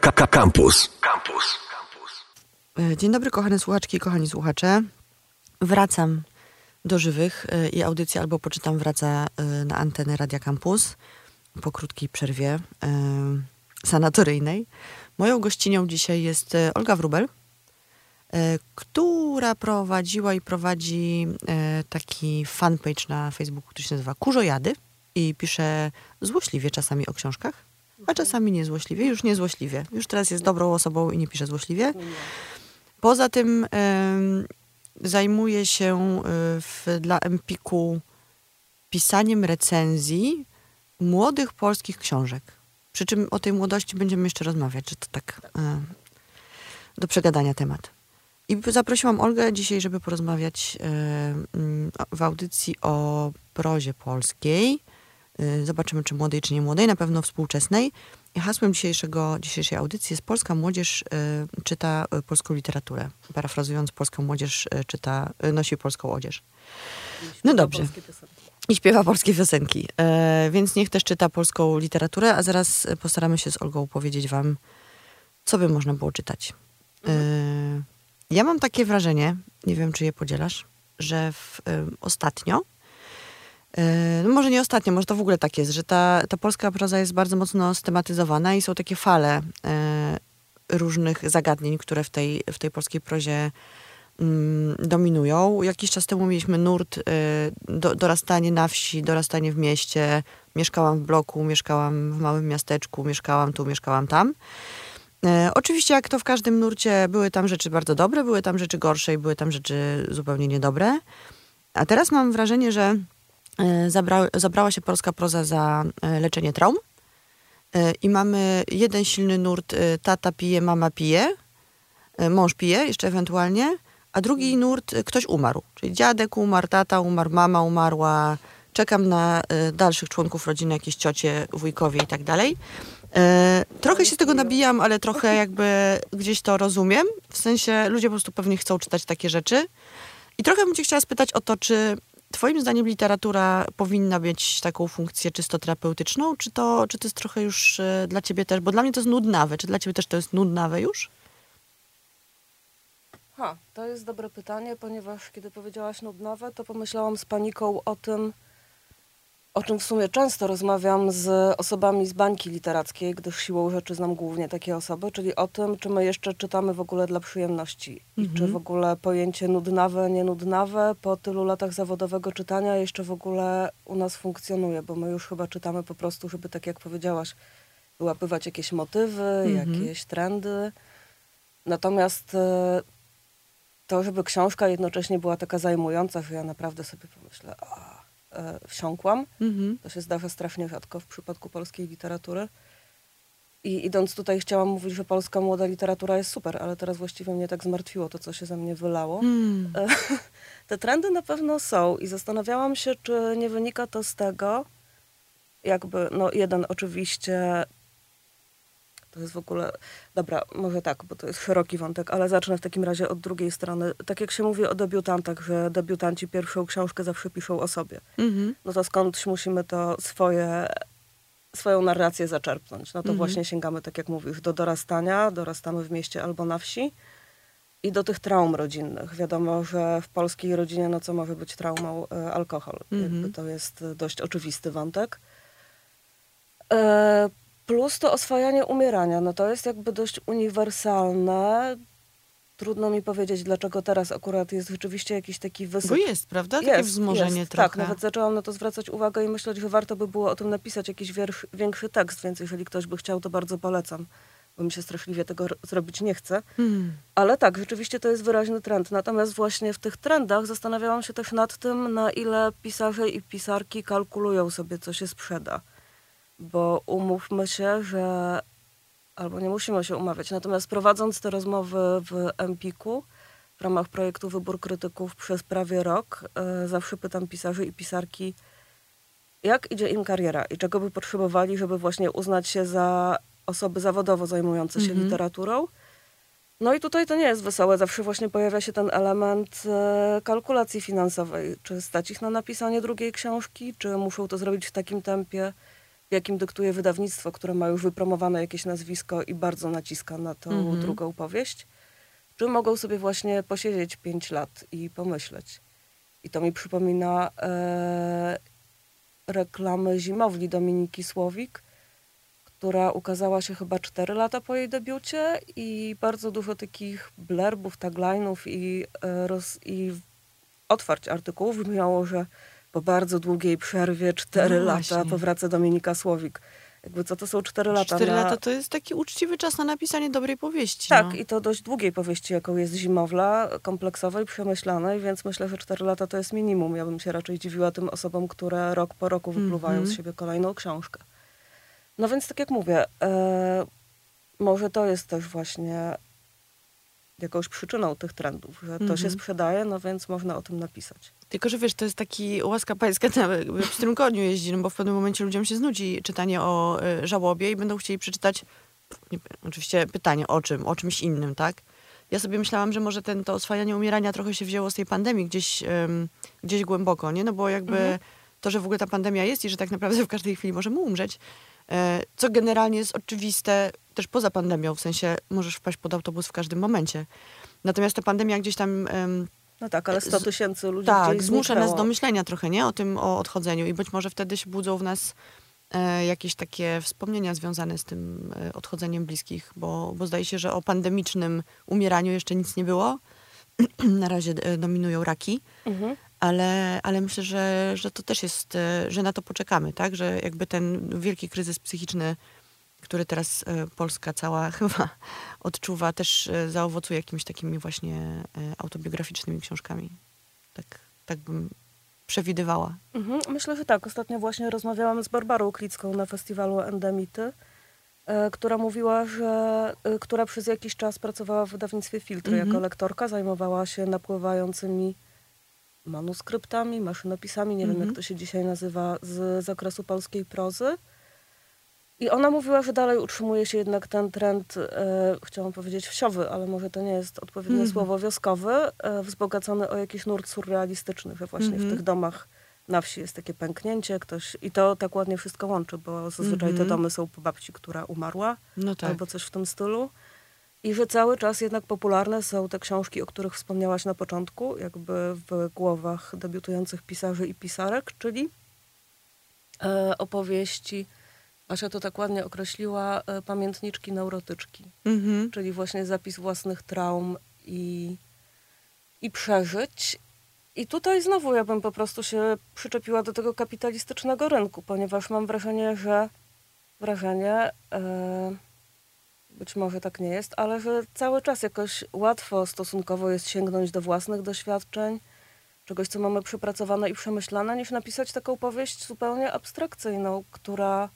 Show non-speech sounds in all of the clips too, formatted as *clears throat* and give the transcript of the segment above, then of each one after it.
Campus. Campus. E, Dzień dobry, kochane słuchaczki, kochani słuchacze. Wracam do żywych e, i audycja albo poczytam wraca e, na antenę Radia Campus po krótkiej przerwie sanatoryjnej. Moją gościnią dzisiaj jest Olga Wrubel, która prowadziła i prowadzi taki fanpage na Facebooku, który się nazywa Kurzojady i pisze złośliwie czasami o książkach, a czasami niezłośliwie, już niezłośliwie. Już teraz jest dobrą osobą i nie pisze złośliwie. Poza tym em, zajmuję się y, w, dla Empiku pisaniem recenzji młodych polskich książek. Przy czym o tej młodości będziemy jeszcze rozmawiać, że to tak e, do przegadania temat. I zaprosiłam Olgę dzisiaj, żeby porozmawiać e, mm, w audycji o prozie polskiej. E, Zobaczymy, czy młodej, czy nie młodej, na pewno współczesnej. I hasłem dzisiejszego, dzisiejszej audycji jest Polska młodzież e, czyta e, polską literaturę. Parafrazując, polską młodzież czyta, nosi polską odzież. No dobrze. I śpiewa polskie piosenki. Więc niech też czyta polską literaturę, a zaraz postaramy się z Olgą powiedzieć wam, co by można było czytać. E, ja mam takie wrażenie, nie wiem, czy je podzielasz, że w, ostatnio, no może nie ostatnio, może to w ogóle tak jest, że ta, ta polska proza jest bardzo mocno stematyzowana i są takie fale e, różnych zagadnień, które w tej, w tej polskiej prozie mm, dominują. Jakiś czas temu mieliśmy nurt y, do, dorastanie na wsi, dorastanie w mieście. Mieszkałam w bloku, mieszkałam w małym miasteczku, mieszkałam tu, mieszkałam tam. E, oczywiście, jak to w każdym nurcie, były tam rzeczy bardzo dobre, były tam rzeczy gorsze i były tam rzeczy zupełnie niedobre. A teraz mam wrażenie, że e, zabra, zabrała się polska proza za e, leczenie traum. E, I mamy jeden silny nurt, e, tata pije, mama pije, e, mąż pije jeszcze ewentualnie, a drugi nurt, e, ktoś umarł. Czyli dziadek umarł, tata umarł, mama umarła, czekam na e, dalszych członków rodziny, jakieś ciocie, wujkowie i tak dalej. E, Trochę się z tego nabijam, ale trochę jakby gdzieś to rozumiem. W sensie ludzie po prostu pewnie chcą czytać takie rzeczy. I trochę bym cię chciała spytać o to, czy twoim zdaniem literatura powinna mieć taką funkcję czysto terapeutyczną, czy to, czy to jest trochę już e, dla ciebie też, bo dla mnie to jest nudnawe. Czy dla ciebie też to jest nudnawe już? Ha, to jest dobre pytanie, ponieważ kiedy powiedziałaś nudnowe, to pomyślałam z paniką o tym, o czym w sumie często rozmawiam z osobami z bańki literackiej, gdyż siłą rzeczy znam głównie takie osoby, czyli o tym, czy my jeszcze czytamy w ogóle dla przyjemności i czy w ogóle pojęcie nudnawe, nienudnawe po tylu latach zawodowego czytania jeszcze w ogóle u nas funkcjonuje, bo my już chyba czytamy po prostu, żeby tak jak powiedziałaś, wyłapywać jakieś motywy, jakieś trendy. Natomiast e, to, żeby książka jednocześnie była taka zajmująca, że ja naprawdę sobie pomyślę, a, e, wsiąkłam. Mhm. To się zdarza strasznie rzadko w przypadku polskiej literatury. I idąc tutaj chciałam mówić, że polska młoda literatura jest super, ale teraz właściwie mnie tak zmartwiło to, co się ze mnie wylało. E, *laughs* Te trendy na pewno są i zastanawiałam się, czy nie wynika to z tego, jakby, no jeden oczywiście, to jest w ogóle, dobra, może tak, bo to jest szeroki wątek, ale zacznę w takim razie od drugiej strony. Tak jak się mówi o debiutantach, że debiutanci pierwszą książkę zawsze piszą o sobie. Mhm. No to skądś musimy to swoje, swoją narrację zaczerpnąć. No to Mhm. właśnie sięgamy, tak jak mówisz, do dorastania, dorastamy w mieście albo na wsi i do tych traum rodzinnych. Wiadomo, że w polskiej rodzinie, no co może być traumą? E, alkohol. Mhm. To jest dość oczywisty wątek. E, plus to oswajanie umierania. No to jest jakby dość uniwersalne. Trudno mi powiedzieć, dlaczego teraz akurat jest rzeczywiście jakiś taki wysyp Bo jest, prawda? Takie wzmożenie jest. trochę. Tak, nawet zaczęłam na to zwracać uwagę i myśleć, że warto by było o tym napisać jakiś wiersz, większy tekst, więc jeżeli ktoś by chciał, to bardzo polecam, bo mi się straszliwie tego zrobić nie chce. Hmm. Ale tak, rzeczywiście to jest wyraźny trend. Natomiast właśnie w tych trendach zastanawiałam się też nad tym, na ile pisarze i pisarki kalkulują sobie, co się sprzeda. Bo umówmy się, że albo nie musimy się umawiać. Natomiast prowadząc te rozmowy w Empiku w ramach projektu Wybór Krytyków przez prawie rok, e, zawsze pytam pisarzy i pisarki, jak idzie im kariera i czego by potrzebowali, żeby właśnie uznać się za osoby zawodowo zajmujące się Mhm. literaturą. No i tutaj to nie jest wesołe. Zawsze właśnie pojawia się ten element e, kalkulacji finansowej. Czy stać ich na napisanie drugiej książki, czy muszą to zrobić w takim tempie, jakim dyktuje wydawnictwo, które ma już wypromowane jakieś nazwisko i bardzo naciska na tą Mhm. drugą powieść, czy mogą sobie właśnie posiedzieć pięć lat i pomyśleć. I to mi przypomina e, reklamy zimowli Dominiki Słowik, która ukazała się chyba 4 lata po jej debiucie i bardzo dużo takich blerbów, tagline'ów i, e, roz, i otwarć artykułów brzmiało, że po bardzo długiej przerwie 4 No lata powraca Dominika Słowik. Jakby co to są 4 lata? Cztery na... lata to jest taki uczciwy czas na napisanie dobrej powieści. Tak, no. i to dość długiej powieści, jaką jest Zimowla, kompleksowej, przemyślanej, więc myślę, że 4 lata to jest minimum. Ja bym się raczej dziwiła tym osobom, które rok po roku wypluwają Mhm. z siebie kolejną książkę. No więc tak jak mówię, e, może to jest też właśnie jakąś przyczyną tych trendów, że to się Mhm. sprzedaje, no więc można o tym napisać. Tylko, że wiesz, to jest taki łaska pańska na pstrym koniu jeździ, no bo w pewnym momencie ludziom się znudzi czytanie o y, żałobie i będą chcieli przeczytać, nie, oczywiście pytanie o czym, o czymś innym, tak? Ja sobie myślałam, że może ten, to oswajanie umierania trochę się wzięło z tej pandemii gdzieś, ym, gdzieś głęboko, nie? No bo jakby Mhm. to, że w ogóle ta pandemia jest i że tak naprawdę w każdej chwili możemy umrzeć, e, co generalnie jest oczywiste też poza pandemią, w sensie możesz wpaść pod autobus w każdym momencie. Natomiast ta pandemia gdzieś tam ym, No tak, ale 100 Z- tysięcy ludzi tak, zmusza nas do myślenia trochę, nie? O tym, o odchodzeniu. I być może wtedy się budzą w nas e, jakieś takie wspomnienia związane z tym e, odchodzeniem bliskich, bo, bo zdaje się, że o pandemicznym umieraniu jeszcze nic nie było. *clears throat* Na razie e, dominują raki, Mhm. ale, ale myślę, że, że to też jest, e, że na to poczekamy, tak? Że jakby ten wielki kryzys psychiczny, który teraz e, Polska cała *laughs* chyba odczuwa, też e, zaowocuje jakimiś takimi właśnie e, autobiograficznymi książkami. Tak, tak bym przewidywała. Mhm, myślę, że tak. Ostatnio właśnie rozmawiałam z Barbarą Klicką na festiwalu Endemity, która mówiła, że która przez jakiś czas pracowała w wydawnictwie Filtry Mhm. jako lektorka, zajmowała się napływającymi manuskryptami, maszynopisami, nie wiem Mhm. jak to się dzisiaj nazywa, z zakresu polskiej prozy. I ona mówiła, że dalej utrzymuje się jednak ten trend, e, chciałam powiedzieć wsiowy, ale może to nie jest odpowiednie Mhm. słowo, wioskowy, e, wzbogacony o jakiś nurt surrealistyczny, że właśnie Mhm. w tych domach na wsi jest takie pęknięcie, ktoś i to tak ładnie wszystko łączy, bo zazwyczaj te Mhm. domy są po babci, która umarła, No tak. albo coś w tym stylu. I że cały czas jednak popularne są te książki, o których wspomniałaś na początku, jakby w głowach debiutujących pisarzy i pisarek, czyli e, opowieści, Asia to tak ładnie określiła, e, pamiętniczki neurotyczki, Mhm. czyli właśnie zapis własnych traum i, i przeżyć. I tutaj znowu ja bym po prostu się przyczepiła do tego kapitalistycznego rynku, ponieważ mam wrażenie, że wrażenie, e, być może tak nie jest, ale że cały czas jakoś łatwo stosunkowo jest sięgnąć do własnych doświadczeń, czegoś, co mamy przepracowane i przemyślane, niż napisać taką powieść zupełnie abstrakcyjną, która,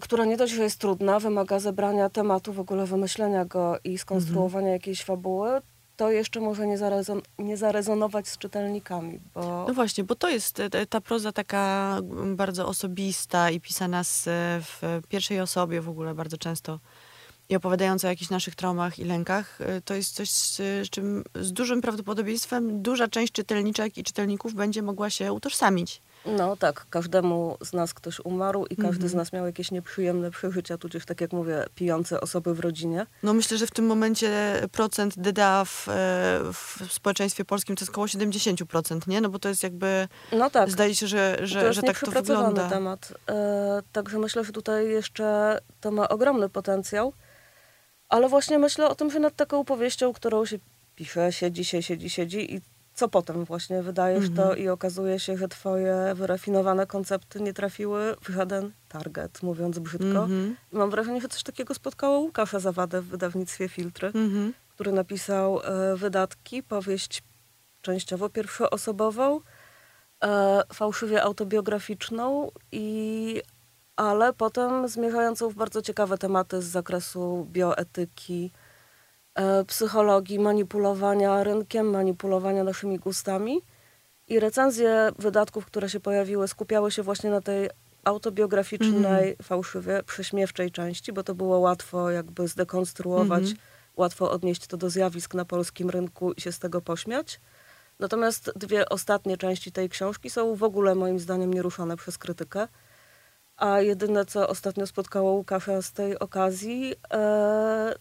która nie dość, że jest trudna, wymaga zebrania tematu, w ogóle wymyślenia go i skonstruowania jakiejś fabuły, to jeszcze może nie, zarezon- nie zarezonować z czytelnikami, bo... No właśnie, bo to jest e, ta proza taka bardzo osobista i pisana z, e, w pierwszej osobie w ogóle bardzo często i opowiadająca o jakichś naszych traumach i lękach. e, To jest coś, z z czym z dużym prawdopodobieństwem duża część czytelniczek i czytelników będzie mogła się utożsamić. No tak, każdemu z nas ktoś umarł i każdy Mhm. z nas miał jakieś nieprzyjemne przeżycia, tudzież tak jak mówię, pijące osoby w rodzinie. No myślę, że w tym momencie procent DDA w, e, w społeczeństwie polskim to jest około 70%, nie? No bo to jest jakby, No tak, zdaje się, że, to że, jest że tak to wygląda. temat. E, także myślę, że tutaj jeszcze to ma ogromny potencjał. Ale właśnie myślę o tym, że nad taką powieścią, którą się pisze, siedzi, się, siedzi, siedzi i co potem właśnie wydajesz to Mhm. i okazuje się, że twoje wyrafinowane koncepty nie trafiły w żaden target, mówiąc brzydko. Mhm, I mam wrażenie, że coś takiego spotkało Łukasza Zawadę w wydawnictwie Filtry, mhm. który napisał e, wydatki, powieść częściowo pierwszoosobową, e, fałszywie autobiograficzną, i, ale potem zmierzającą w bardzo ciekawe tematy z zakresu bioetyki, psychologii, manipulowania rynkiem, manipulowania naszymi gustami. I recenzje wydatków, które się pojawiły, skupiały się właśnie na tej autobiograficznej, fałszywie prześmiewczej części, bo to było łatwo jakby zdekonstruować, Mhm. łatwo odnieść to do zjawisk na polskim rynku i się z tego pośmiać. Natomiast dwie ostatnie części tej książki są w ogóle moim zdaniem nieruszone przez krytykę. A jedyne, co ostatnio spotkało Łukasza z tej okazji, e,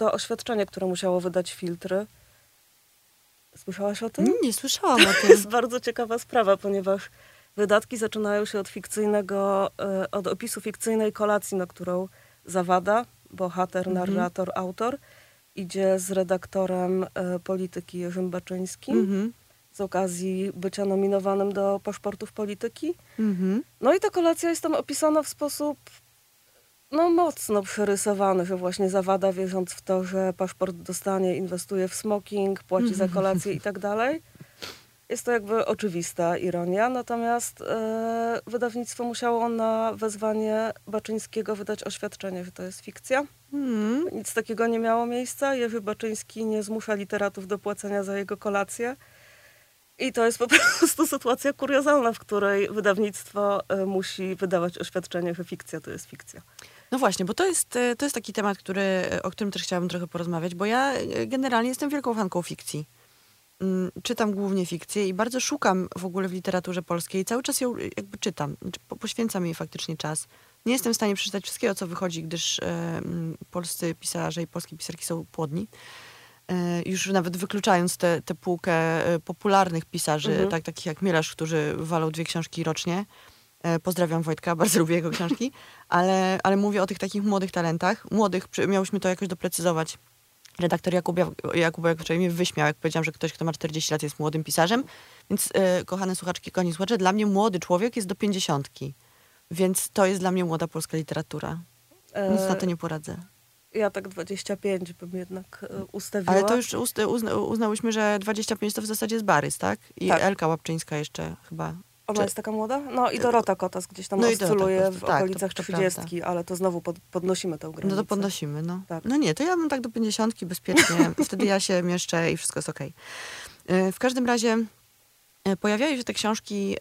to oświadczenie, które musiało wydać filtry. Słyszałaś o tym? Nie słyszałam o To *laughs* tym. jest bardzo ciekawa sprawa, ponieważ wydatki zaczynają się od fikcyjnego, e, od opisu fikcyjnej kolacji, na którą zawada, bohater, Mhm. narrator, autor, idzie z redaktorem e, polityki Jerzym Baczyńskim Mhm. z okazji bycia nominowanym do paszportów polityki. Mhm. No i ta kolacja jest tam opisana w sposób no, mocno przerysowany, że właśnie zawada, wierząc w to, że paszport dostanie, inwestuje w smoking, płaci za kolację i tak dalej. Jest to jakby oczywista ironia, natomiast e, wydawnictwo musiało na wezwanie Baczyńskiego wydać oświadczenie, że to jest fikcja. Mhm. Nic takiego nie miało miejsca. Jerzy Baczyński nie zmusza literatów do płacenia za jego kolację. I to jest po *laughs* prostu sytuacja kuriozalna, w której wydawnictwo e, musi wydawać oświadczenie, że fikcja to jest fikcja. No właśnie, bo to jest, e, to jest taki temat, który, e, o którym też chciałabym trochę porozmawiać, bo ja e, generalnie jestem wielką fanką fikcji. Mm, Czytam głównie fikcję i bardzo szukam w ogóle w literaturze polskiej. Cały czas ją jakby czytam, Znaczy, po- poświęcam jej faktycznie czas. Nie jestem w stanie przeczytać wszystkiego, co wychodzi, gdyż mm, polscy pisarze i polskie pisarki są płodni. Już nawet wykluczając tę półkę popularnych pisarzy, Mhm. tak, takich jak Mielasz, którzy walą dwie książki rocznie. E, Pozdrawiam Wojtka, *laughs* bardzo lubię jego książki, ale, ale mówię o tych takich młodych talentach. Młodych, miałyśmy to jakoś doprecyzować. Redaktor Jakub, Jak- Jakub jak wczoraj mnie wyśmiał, jak powiedziałam, że ktoś, kto ma 40 lat jest młodym pisarzem. Więc e, kochane słuchaczki, koni słuchacze, dla mnie młody człowiek jest do pięćdziesiątki. Więc to jest dla mnie młoda polska literatura. E, Nic na to nie poradzę. Ja tak 25 bym jednak e, ustawiła. Ale to już uzna, uznałyśmy, że 25 to w zasadzie jest Barys, tak? I Tak. Elka Łapczyńska jeszcze chyba. Ona czy- jest taka młoda? No i Dorota Kotas gdzieś tam No oscyluje w tak, okolicach to 30, ale to znowu pod, podnosimy tę No granicę. to podnosimy, no. Tak. No nie, to ja bym tak do 50 bezpiecznie. *laughs* Wtedy ja się mieszczę i wszystko jest okej. E, W każdym razie e, pojawiają się te książki e,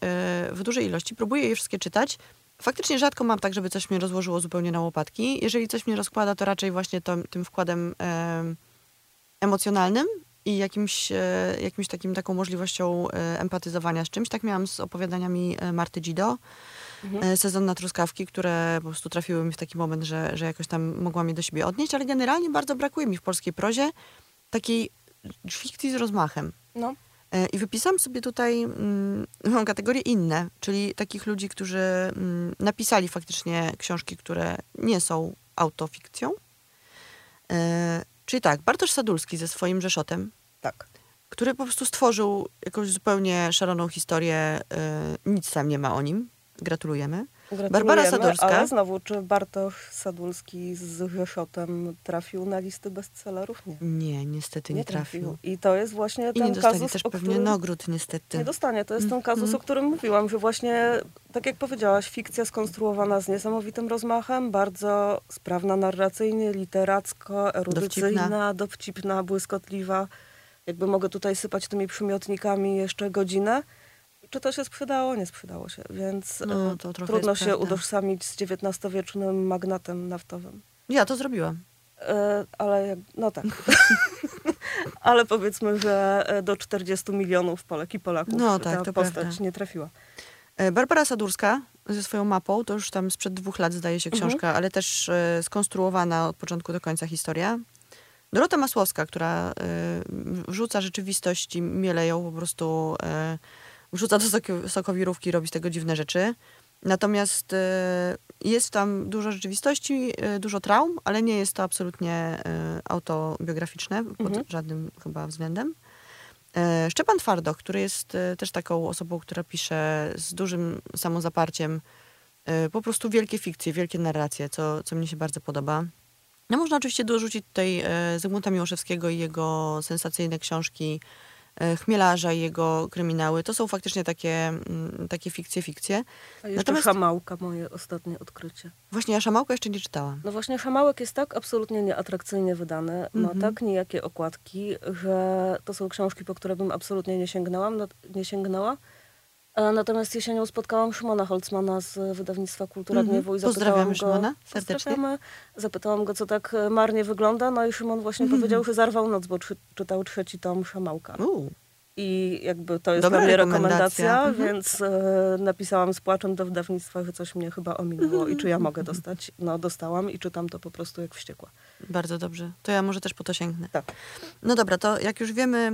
w dużej ilości. Próbuję je wszystkie czytać. Faktycznie rzadko mam tak, żeby coś mnie rozłożyło zupełnie na łopatki. Jeżeli coś mnie rozkłada, to raczej właśnie to, tym wkładem em, emocjonalnym i jakimś, e, jakimś takim, taką możliwością e, empatyzowania z czymś. Tak miałam z opowiadaniami e, Marty Gido. Mhm. Sezon na truskawki, które po prostu trafiły mi w taki moment, że, że jakoś tam mogłam je do siebie odnieść, ale generalnie bardzo brakuje mi w polskiej prozie takiej fikcji z rozmachem. No. I wypisałam sobie tutaj mm, *laughs* mam kategorię inne, czyli takich ludzi, którzy mm, napisali faktycznie książki, które nie są autofikcją. E, czyli tak, Bartosz Sadulski ze swoim Rzeszotem, Tak. który po prostu stworzył jakąś zupełnie szaloną historię, e, nic tam nie ma o nim. Gratulujemy. Barbara Sadurska. Ale znowu, czy Bartosz Sadulski z Rzeszotem trafił na listy bestsellerów? Nie. Nie, niestety nie, trafił. I to jest właśnie I ten nie kazus, też pewnie którym... nagród, niestety. Nie dostanie. To jest ten Mm, kazus, mm. o którym mówiłam, że właśnie, tak jak powiedziałaś, fikcja skonstruowana z niesamowitym rozmachem, bardzo sprawna narracyjnie, literacko, erudycyjna, dowcipna, błyskotliwa. Jakby mogę tutaj sypać tymi przymiotnikami jeszcze godzinę. Czy to się sprzedało? Nie sprzedało się, więc No, e, trudno się prawda. utożsamić z XIX-wiecznym magnatem naftowym. Ja to zrobiłam. E, ale jak, no tak. *laughs* ale powiedzmy, że e, do 40 milionów Polek i Polaków No tak, ta postać prawda. nie trafiła. E, Barbara Sadurska ze swoją mapą, to już tam sprzed dwóch lat zdaje się Mhm. książka, ale też e, skonstruowana od początku do końca historia. Dorota Masłowska, która e, wrzuca rzeczywistość i miele ją po prostu, e, wrzuca do soki- sokowirówki, robi z tego dziwne rzeczy. Natomiast e, jest tam dużo rzeczywistości, e, dużo traum, ale nie jest to absolutnie e, autobiograficzne pod Mhm. żadnym chyba względem. Szczepan Twardoch, który jest też taką osobą, która pisze z dużym samozaparciem po prostu wielkie fikcje, wielkie narracje, co, co mnie się bardzo podoba. No można oczywiście dorzucić tutaj Zygmunta Miłoszewskiego i jego sensacyjne książki Chmielarza i jego kryminały. To są faktycznie takie, mm, takie fikcje, fikcje. A jeszcze Natomiast- Szamałka, moje ostatnie odkrycie. Właśnie ja Szamałka jeszcze nie czytałam. No właśnie Szamałek jest tak absolutnie nieatrakcyjnie wydany, ma Mhm. tak nijakie okładki, że to są książki, po które bym absolutnie nie sięgnęłam, no, nie sięgnęła. E, Natomiast jesienią spotkałam Szymona Holcmana z wydawnictwa Kultura Mhm. Gniewu i Pozdrawiamy zapytałam go... Szymona serdecznie. Zapytałam go, co tak e, marnie wygląda, no i Szymon właśnie Mhm. powiedział, że zarwał noc, bo czy, czytał trzeci tom Szamałka. I jakby to jest Dobra dla mnie rekomendacja. rekomendacja, Mhm. więc e, napisałam z płaczem do wydawnictwa, że coś mnie chyba ominęło i czy ja mogę dostać. No dostałam i czytam to po prostu jak wściekła. Bardzo dobrze. To ja może też po to sięgnę. Tak. No dobra, to jak już wiemy,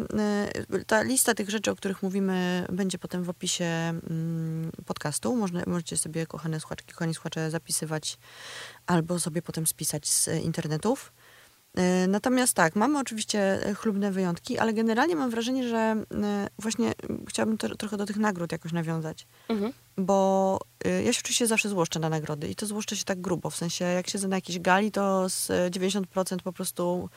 y, ta lista tych rzeczy, o których mówimy, będzie potem w opisie mm, podcastu. Można, możecie sobie, kochane słuchaczki, kochani słuchacze, zapisywać albo sobie potem spisać z y, internetów. Y, Natomiast tak, mamy oczywiście y, chlubne wyjątki, ale generalnie mam wrażenie, że y, właśnie chciałabym to, trochę do tych nagród jakoś nawiązać. Mhm. Bo ja się oczywiście zawsze złoszczę na nagrody i to złoszczę się tak grubo. W sensie, jak siedzę na jakiejś gali, to z y, 90% po prostu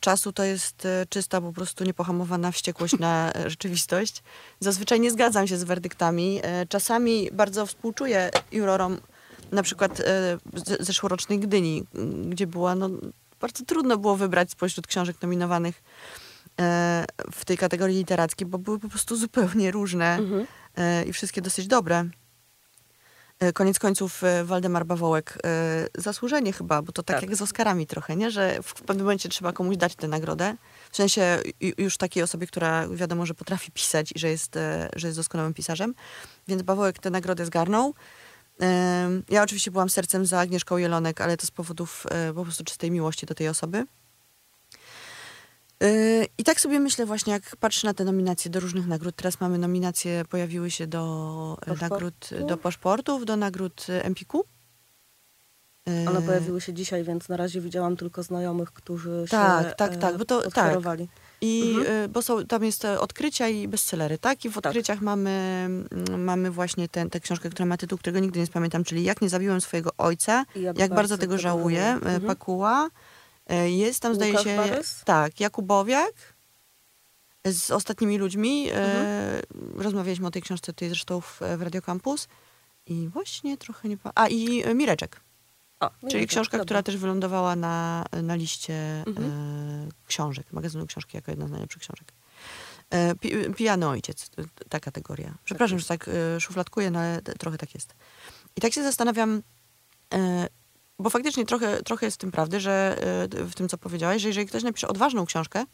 czasu to jest czysta, po prostu niepohamowana wściekłość na *laughs* rzeczywistość. Zazwyczaj nie zgadzam się z werdyktami. Czasami bardzo współczuję jurorom, na przykład z- zeszłorocznej Gdyni, gdzie była, no, bardzo trudno było wybrać spośród książek nominowanych e, w tej kategorii literackiej, bo były po prostu zupełnie różne Mhm. e, i wszystkie dosyć dobre. E, Koniec końców Waldemar Bawołek zasłużenie chyba, bo to tak, Tak. jak z Oscarami trochę, nie? że w pewnym momencie trzeba komuś dać tę nagrodę. W sensie ju- już takiej osobie, która wiadomo, że potrafi pisać i że jest, że jest doskonałym pisarzem. Więc Bawołek tę nagrodę zgarnął. Ja oczywiście byłam sercem za Agnieszką Jelonek, ale to z powodów e, po prostu czystej miłości do tej osoby. E, I tak sobie myślę właśnie, jak patrzę na te nominacje do różnych nagród. Teraz mamy nominacje, pojawiły się do e, Paszportu? nagród, do paszportów, do nagród e, Empiku. E, One pojawiły się dzisiaj, więc na razie widziałam tylko znajomych, którzy Tak, się tak, tak, bo to- e, tak. I, Mhm. y, bo są, tam jest e, odkrycia i bestsellery, tak? I w odkryciach mamy, mm, mamy właśnie tę tę książkę, która ma tytuł, którego nigdy nie spamiętam, czyli Jak nie zabiłem swojego ojca, ja jak bardzo tego żałuję, e, Mhm. Pakuła. E, Jest tam, zdaje Łukasz się, Borys? tak, Jakubowiak z ostatnimi ludźmi. E, Mhm. Rozmawialiśmy o tej książce tutaj zresztą w, w Radio Campus. I właśnie trochę nie... pa- A, i e, Mireczek. O, Czyli Mireczek, książka, dobra. która też wylądowała na, na liście Mhm. e, książek, magazynu książki jako jedna z najlepszych książek. E, pi, pijany ojciec, ta kategoria. Przepraszam, że tak e, szufladkuję, no ale trochę tak jest. I tak się zastanawiam, e, bo faktycznie trochę, trochę jest w tym prawdy, że e, w tym, co powiedziałaś, że jeżeli ktoś napisze odważną książkę,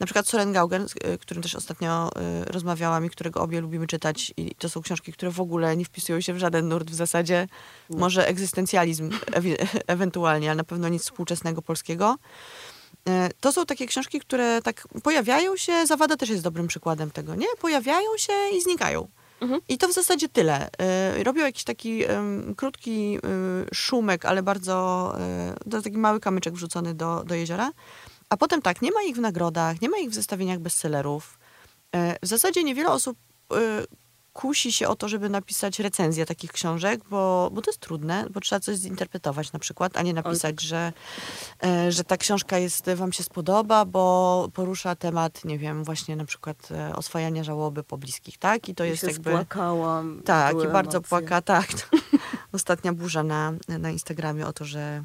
na przykład Soren Gaugen, z e, którym też ostatnio e, rozmawiałam i którego obie lubimy czytać i to są książki, które w ogóle nie wpisują się w żaden nurt w zasadzie, Nie. może egzystencjalizm *laughs* ewentualnie, ale na pewno nic współczesnego polskiego. To są takie książki, które tak pojawiają się, Zawada też jest dobrym przykładem tego, nie? Pojawiają się i znikają. Mhm. I to w zasadzie tyle. E, Robią jakiś taki krótki e, szumek, ale bardzo, jest taki mały kamyczek wrzucony do, do jeziora. A potem tak, nie ma ich w nagrodach, nie ma ich w zestawieniach bestsellerów. W zasadzie niewiele osób kusi się o to, żeby napisać recenzję takich książek, bo, bo to jest trudne, bo trzeba coś zinterpretować na przykład, a nie napisać, że, e, że ta książka jest, wam się spodoba, bo porusza temat, nie wiem, właśnie na przykład e, oswajania żałoby po bliskich, tak? I to I jest się jakby... spłakałam. Tak, i bardzo emocje. płaka, *laughs* tak. Ostatnia burza na, na Instagramie o to, że,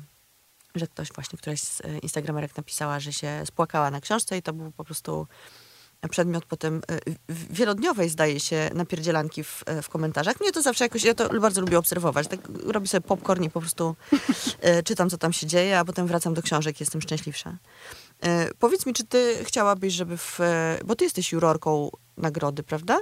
że ktoś właśnie, któraś z e, Instagramerek napisała, że się spłakała na książce i to był po prostu przedmiot potem e, wielodniowej, zdaje się, napierdzielanki w, e, w komentarzach. Mnie to zawsze jakoś, ja to bardzo lubię obserwować. Tak robię sobie popcorn i po prostu e, *laughs* czytam, co tam się dzieje, a potem wracam do książek i jestem szczęśliwsza. Powiedz mi, czy ty chciałabyś, żeby w... Bo ty jesteś jurorką nagrody, prawda?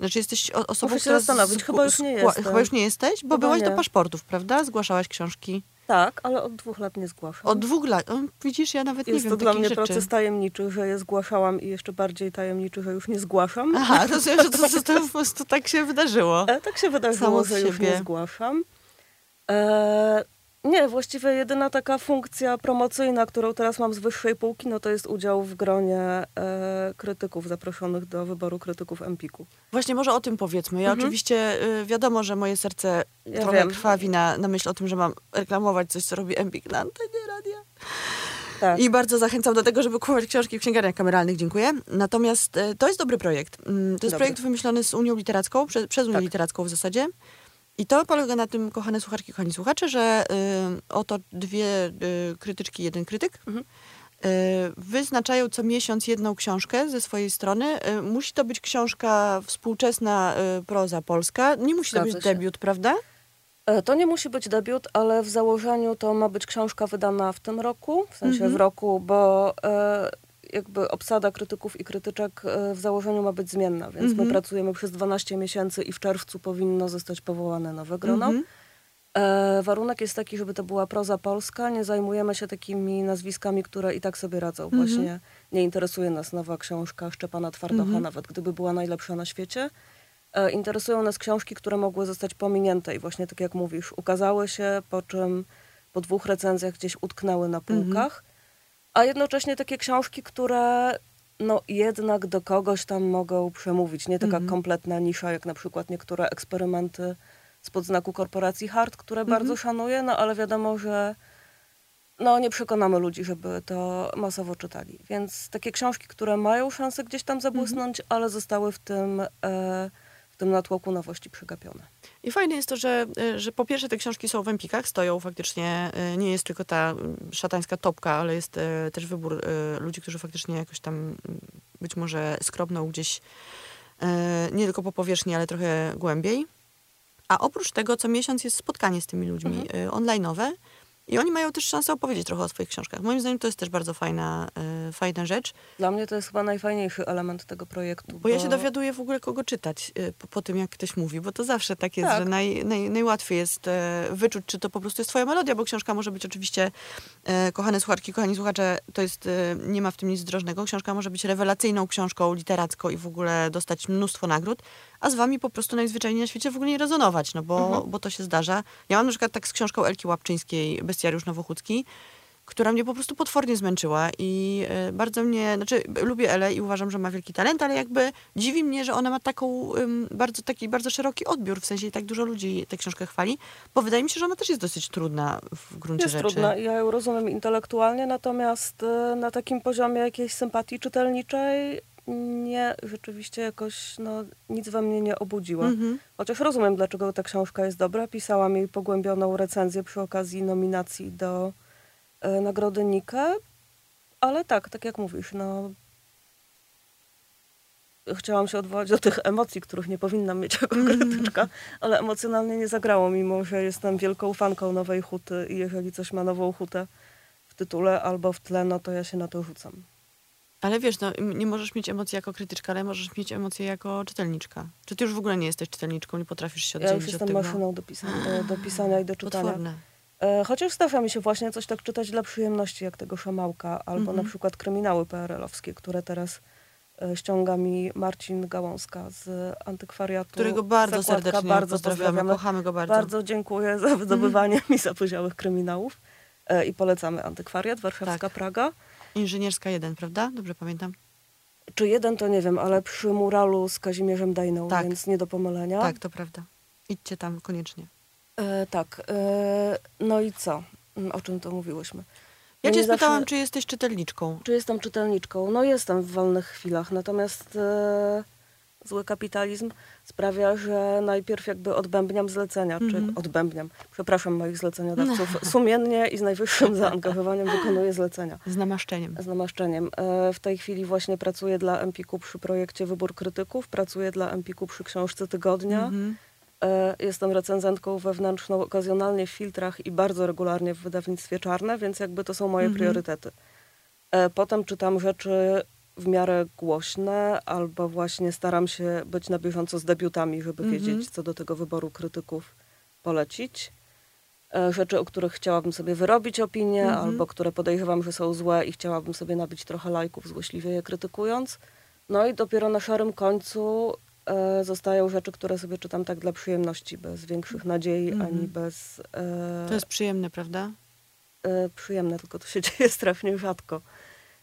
Znaczy jesteś osobą, Muszę się która... zastanowić. Chyba już nie jestem. Chyba już nie jesteś? Bo Chyba byłaś do nie. paszportów, prawda? Zgłaszałaś książki. Tak, ale od dwóch lat nie zgłaszam. Od dwóch lat. O, widzisz, ja nawet Jest nie to wiem dla takich mnie rzeczy. proces tajemniczy, że je zgłaszałam i jeszcze bardziej tajemniczy, że już nie zgłaszam. Aha, to, to, to, to, to po prostu tak się wydarzyło. E, tak się wydarzyło, Samo że już nie zgłaszam. E, nie, właściwie jedyna taka funkcja promocyjna, którą teraz mam z wyższej półki, no to jest udział w gronie e, krytyków zaproszonych do wyboru krytyków Empiku. Właśnie może o tym powiedzmy. Ja Mhm. oczywiście y, wiadomo, że moje serce Ja trochę wiem. krwawi na, na myśl o tym, że mam reklamować coś, co robi Empik na antenie radia. Tak. I bardzo zachęcam do tego, żeby kupować książki w księgarniach kameralnych. Dziękuję. Natomiast e, to jest dobry projekt. Mm, To jest Dobry. projekt wymyślony z Unią Literacką, prze, przez Unię Tak. Literacką w zasadzie. I to polega na tym, kochane słuchaczki, kochani słuchacze, że y, oto dwie y, krytyczki, jeden krytyk Mhm. y, wyznaczają co miesiąc jedną książkę ze swojej strony. Y, musi to być książka współczesna y, proza polska. Nie musi to Zgadza być się. debiut, prawda? E, To nie musi być debiut, ale w założeniu to ma być książka wydana w tym roku, w sensie Mhm. w roku, bo e, jakby obsada krytyków i krytyczek e, w założeniu ma być zmienna, więc Mhm. my pracujemy przez 12 miesięcy i w czerwcu powinno zostać powołane nowe grono. Mhm. E, warunek jest taki, żeby to była proza polska. Nie zajmujemy się takimi nazwiskami, które i tak sobie radzą. Mhm. Właśnie nie interesuje nas nowa książka Szczepana Twardocha, Mhm. nawet gdyby była najlepsza na świecie. E, interesują nas książki, które mogły zostać pominięte i właśnie tak jak mówisz, ukazały się, po czym po dwóch recenzjach gdzieś utknęły na półkach. A jednocześnie takie książki, które no jednak do kogoś tam mogą przemówić. Nie taka Mhm. kompletna nisza, jak na przykład niektóre eksperymenty z podznaku korporacji Hart, które Mhm. bardzo szanuję, no ale wiadomo, że no nie przekonamy ludzi, żeby to masowo czytali. Więc takie książki, które mają szansę gdzieś tam zabłysnąć, ale zostały w tym, e, tym natłoku nowości przegapione. I fajne jest to, że, y, że po pierwsze te książki są w empikach, stoją faktycznie, y, nie jest tylko ta szatańska topka, ale jest y, też wybór ludzi, którzy faktycznie jakoś tam być może skrobną gdzieś nie tylko po powierzchni, ale trochę głębiej. A oprócz tego co miesiąc jest spotkanie z tymi ludźmi y, online'owe i oni mają też szansę opowiedzieć trochę o swoich książkach. Moim zdaniem to jest też bardzo fajna, y, fajna rzecz. Dla mnie to jest chyba najfajniejszy element tego projektu. Bo ja się dowiaduję w ogóle, kogo czytać y, po, po tym, jak ktoś mówi, bo to zawsze tak jest, Tak. że naj, naj, najłatwiej jest e, wyczuć, czy to po prostu jest twoja melodia, bo książka może być oczywiście, e, kochane słuchaczki, kochani słuchacze, to jest, e, nie ma w tym nic zdrożnego, książka może być rewelacyjną książką literacką i w ogóle dostać mnóstwo nagród, a z wami po prostu najzwyczajniej na świecie w ogóle nie rezonować, no bo, Mhm. bo to się zdarza. Ja mam na przykład tak z książką Elki Łapczyńskiej, Bestiariusz Nowochódzki, która mnie po prostu potwornie zmęczyła i e, bardzo mnie, znaczy lubię Elę i uważam, że ma wielki talent, ale jakby dziwi mnie, że ona ma taką, bardzo, taki bardzo szeroki odbiór, w sensie i tak dużo ludzi tę książkę chwali, bo wydaje mi się, że ona też jest dosyć trudna w gruncie Jest rzeczy. trudna i ja ją rozumiem intelektualnie, natomiast e, na takim poziomie jakiejś sympatii czytelniczej nie, rzeczywiście jakoś no, nic we mnie nie obudziła. Mhm. Chociaż rozumiem, dlaczego ta książka jest dobra. Pisałam jej pogłębioną recenzję przy okazji nominacji do e, Nagrody Nike, ale tak, tak jak mówisz, no... Chciałam się odwołać do tych emocji, których nie powinnam mieć jako krytyczka, ale emocjonalnie nie zagrało, mimo że jestem wielką fanką Nowej Huty i jeżeli coś ma Nową Hutę w tytule albo w tle, no to ja się na to rzucam. Ale wiesz, no, nie możesz mieć emocji jako krytyczka, ale możesz mieć emocje jako czytelniczka. Czy ty już w ogóle nie jesteś czytelniczką, nie potrafisz się Ja oddzielić już od jestem tego? maszyną do, pisa- do, pisania i do czytania. Potworne. E, Chociaż zdarza mi się właśnie coś tak czytać dla przyjemności, jak tego Szamałka, albo Mhm. na przykład kryminały PRL-owskie, które teraz e, ściąga mi Marcin Gałązka z antykwariatu. Którego bardzo Zakładka. serdecznie bardzo pozdrawiamy, pozdrawiamy. kochamy go bardzo. Bardzo dziękuję za wydobywanie *laughs* mi zapłyziałych kryminałów e, i polecamy antykwariat, Warszawska Tak. Praga. Inżynierska jeden, prawda? Dobrze pamiętam? Czy jeden to nie wiem, ale przy muralu z Kazimierzem Dajną, Tak. więc nie do pomylenia. Tak, to prawda. Idźcie tam koniecznie. E, tak. E, no i co? Mm, O czym to mówiłyśmy? Ja nie cię zawsze- spytałam, czy jesteś czytelniczką. Czy jestem czytelniczką? No jestem w wolnych chwilach, natomiast e, zły kapitalizm sprawia, że najpierw jakby odbębniam zlecenia, Mhm. czy odbębniam, przepraszam moich zleceniodawców, sumiennie i z najwyższym zaangażowaniem wykonuję zlecenia. Z namaszczeniem. Z namaszczeniem. E, W tej chwili właśnie pracuję dla Empiku przy projekcie Wybór Krytyków, pracuję dla Empiku przy książce Tygodnia. Mhm. E, Jestem recenzentką wewnętrzną okazjonalnie w filtrach i bardzo regularnie w wydawnictwie Czarne, więc jakby to są moje Mhm. priorytety. E, Potem czytam rzeczy w miarę głośne, albo właśnie staram się być na bieżąco z debiutami, żeby Mhm. wiedzieć, co do tego wyboru krytyków polecić. E, Rzeczy, o których chciałabym sobie wyrobić opinię, Mhm. albo które podejrzewam, że są złe i chciałabym sobie nabić trochę lajków, złośliwie je krytykując. No i dopiero na szarym końcu e, zostają rzeczy, które sobie czytam tak dla przyjemności, bez większych nadziei, Mhm. ani bez e, To jest przyjemne, prawda? e, przyjemne, tylko to się *laughs* dzieje strasznie rzadko.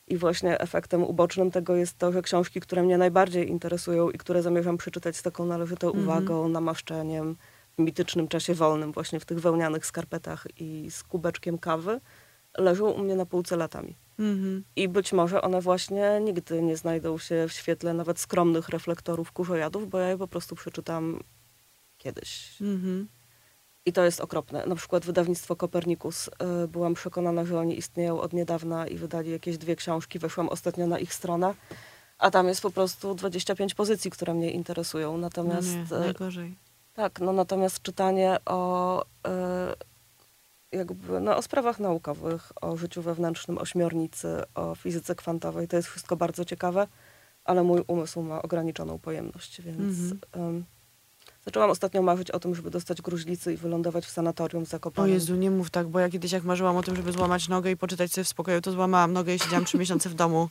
I właśnie efektem ubocznym tego jest to, że książki, które mnie najbardziej interesują i które zamierzam przeczytać z taką należytą Mhm. uwagą, namaszczeniem, w mitycznym czasie wolnym, właśnie w tych wełnianych skarpetach i z kubeczkiem kawy, leżą u mnie na półce latami. Mhm. I być może one właśnie nigdy nie znajdą się w świetle nawet skromnych reflektorów kurzojadów, bo ja je po prostu przeczytam kiedyś. Mhm. I to jest okropne. Na przykład wydawnictwo Kopernikus. y, Byłam przekonana, że oni istnieją od niedawna i wydali jakieś dwie książki. Weszłam ostatnio na ich stronę, a tam jest po prostu 25 pozycji, które mnie interesują. Natomiast no nie, y, najgorzej. tak, no natomiast czytanie o y, jakby no, o sprawach naukowych, o życiu wewnętrznym ośmiornicy, o fizyce kwantowej. To jest wszystko bardzo ciekawe, ale mój umysł ma ograniczoną pojemność, więc Mhm. Zaczęłam ostatnio marzyć o tym, żeby dostać gruźlicy i wylądować w sanatorium w O Zakopanem. Jezu, nie mów tak, bo ja kiedyś jak marzyłam o tym, żeby złamać nogę i poczytać sobie w spokoju, to złamałam nogę i siedziałam trzy miesiące w domu.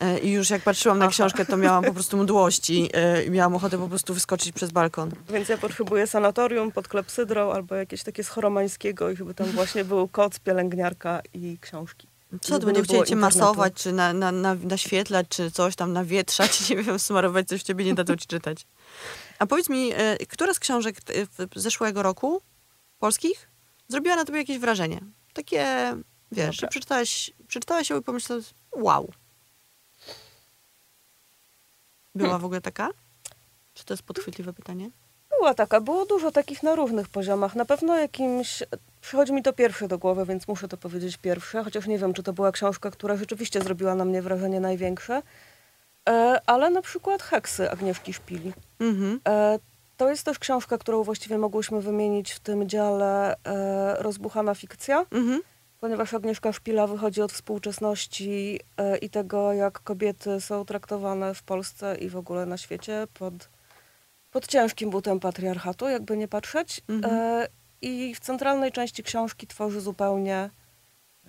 E, I już jak patrzyłam na książkę, to miałam po prostu mdłości e, i miałam ochotę po prostu wyskoczyć przez balkon. Więc ja potrzebuję sanatorium pod klepsydrą albo jakieś takie z Choromańskiego i żeby tam właśnie był koc, pielęgniarka i książki. Co, to było chcieli cię masować, czy na, na, na, naświetlać, czy coś tam nawietrzać, nie wiem, smarować *laughs* coś w ciebie, nie dadzą ci czytać. A powiedz mi, e, która z książek w- zeszłego roku, polskich, zrobiła na tobie jakieś wrażenie? Takie, wiesz, że Dobra. przeczytałaś, przeczytałaś ją i pomyślałaś, wow. Była Hmm. w ogóle taka? Czy to jest podchwytliwe pytanie? Była taka, było dużo takich na różnych poziomach. Na pewno jakimś, przychodzi mi to pierwsze do głowy, więc muszę to powiedzieć pierwsze, chociaż nie wiem, czy to była książka, która rzeczywiście zrobiła na mnie wrażenie największe. E, ale na przykład Heksy Agnieszki Szpili. Mhm. E, to jest też książka, którą właściwie mogłyśmy wymienić w tym dziale e, Rozbuchana fikcja. Mhm. ponieważ Agnieszka Szpila wychodzi od współczesności e, i tego, jak kobiety są traktowane w Polsce i w ogóle na świecie pod, pod ciężkim butem patriarchatu, jakby nie patrzeć. Mhm. E, I w centralnej części książki tworzy zupełnie,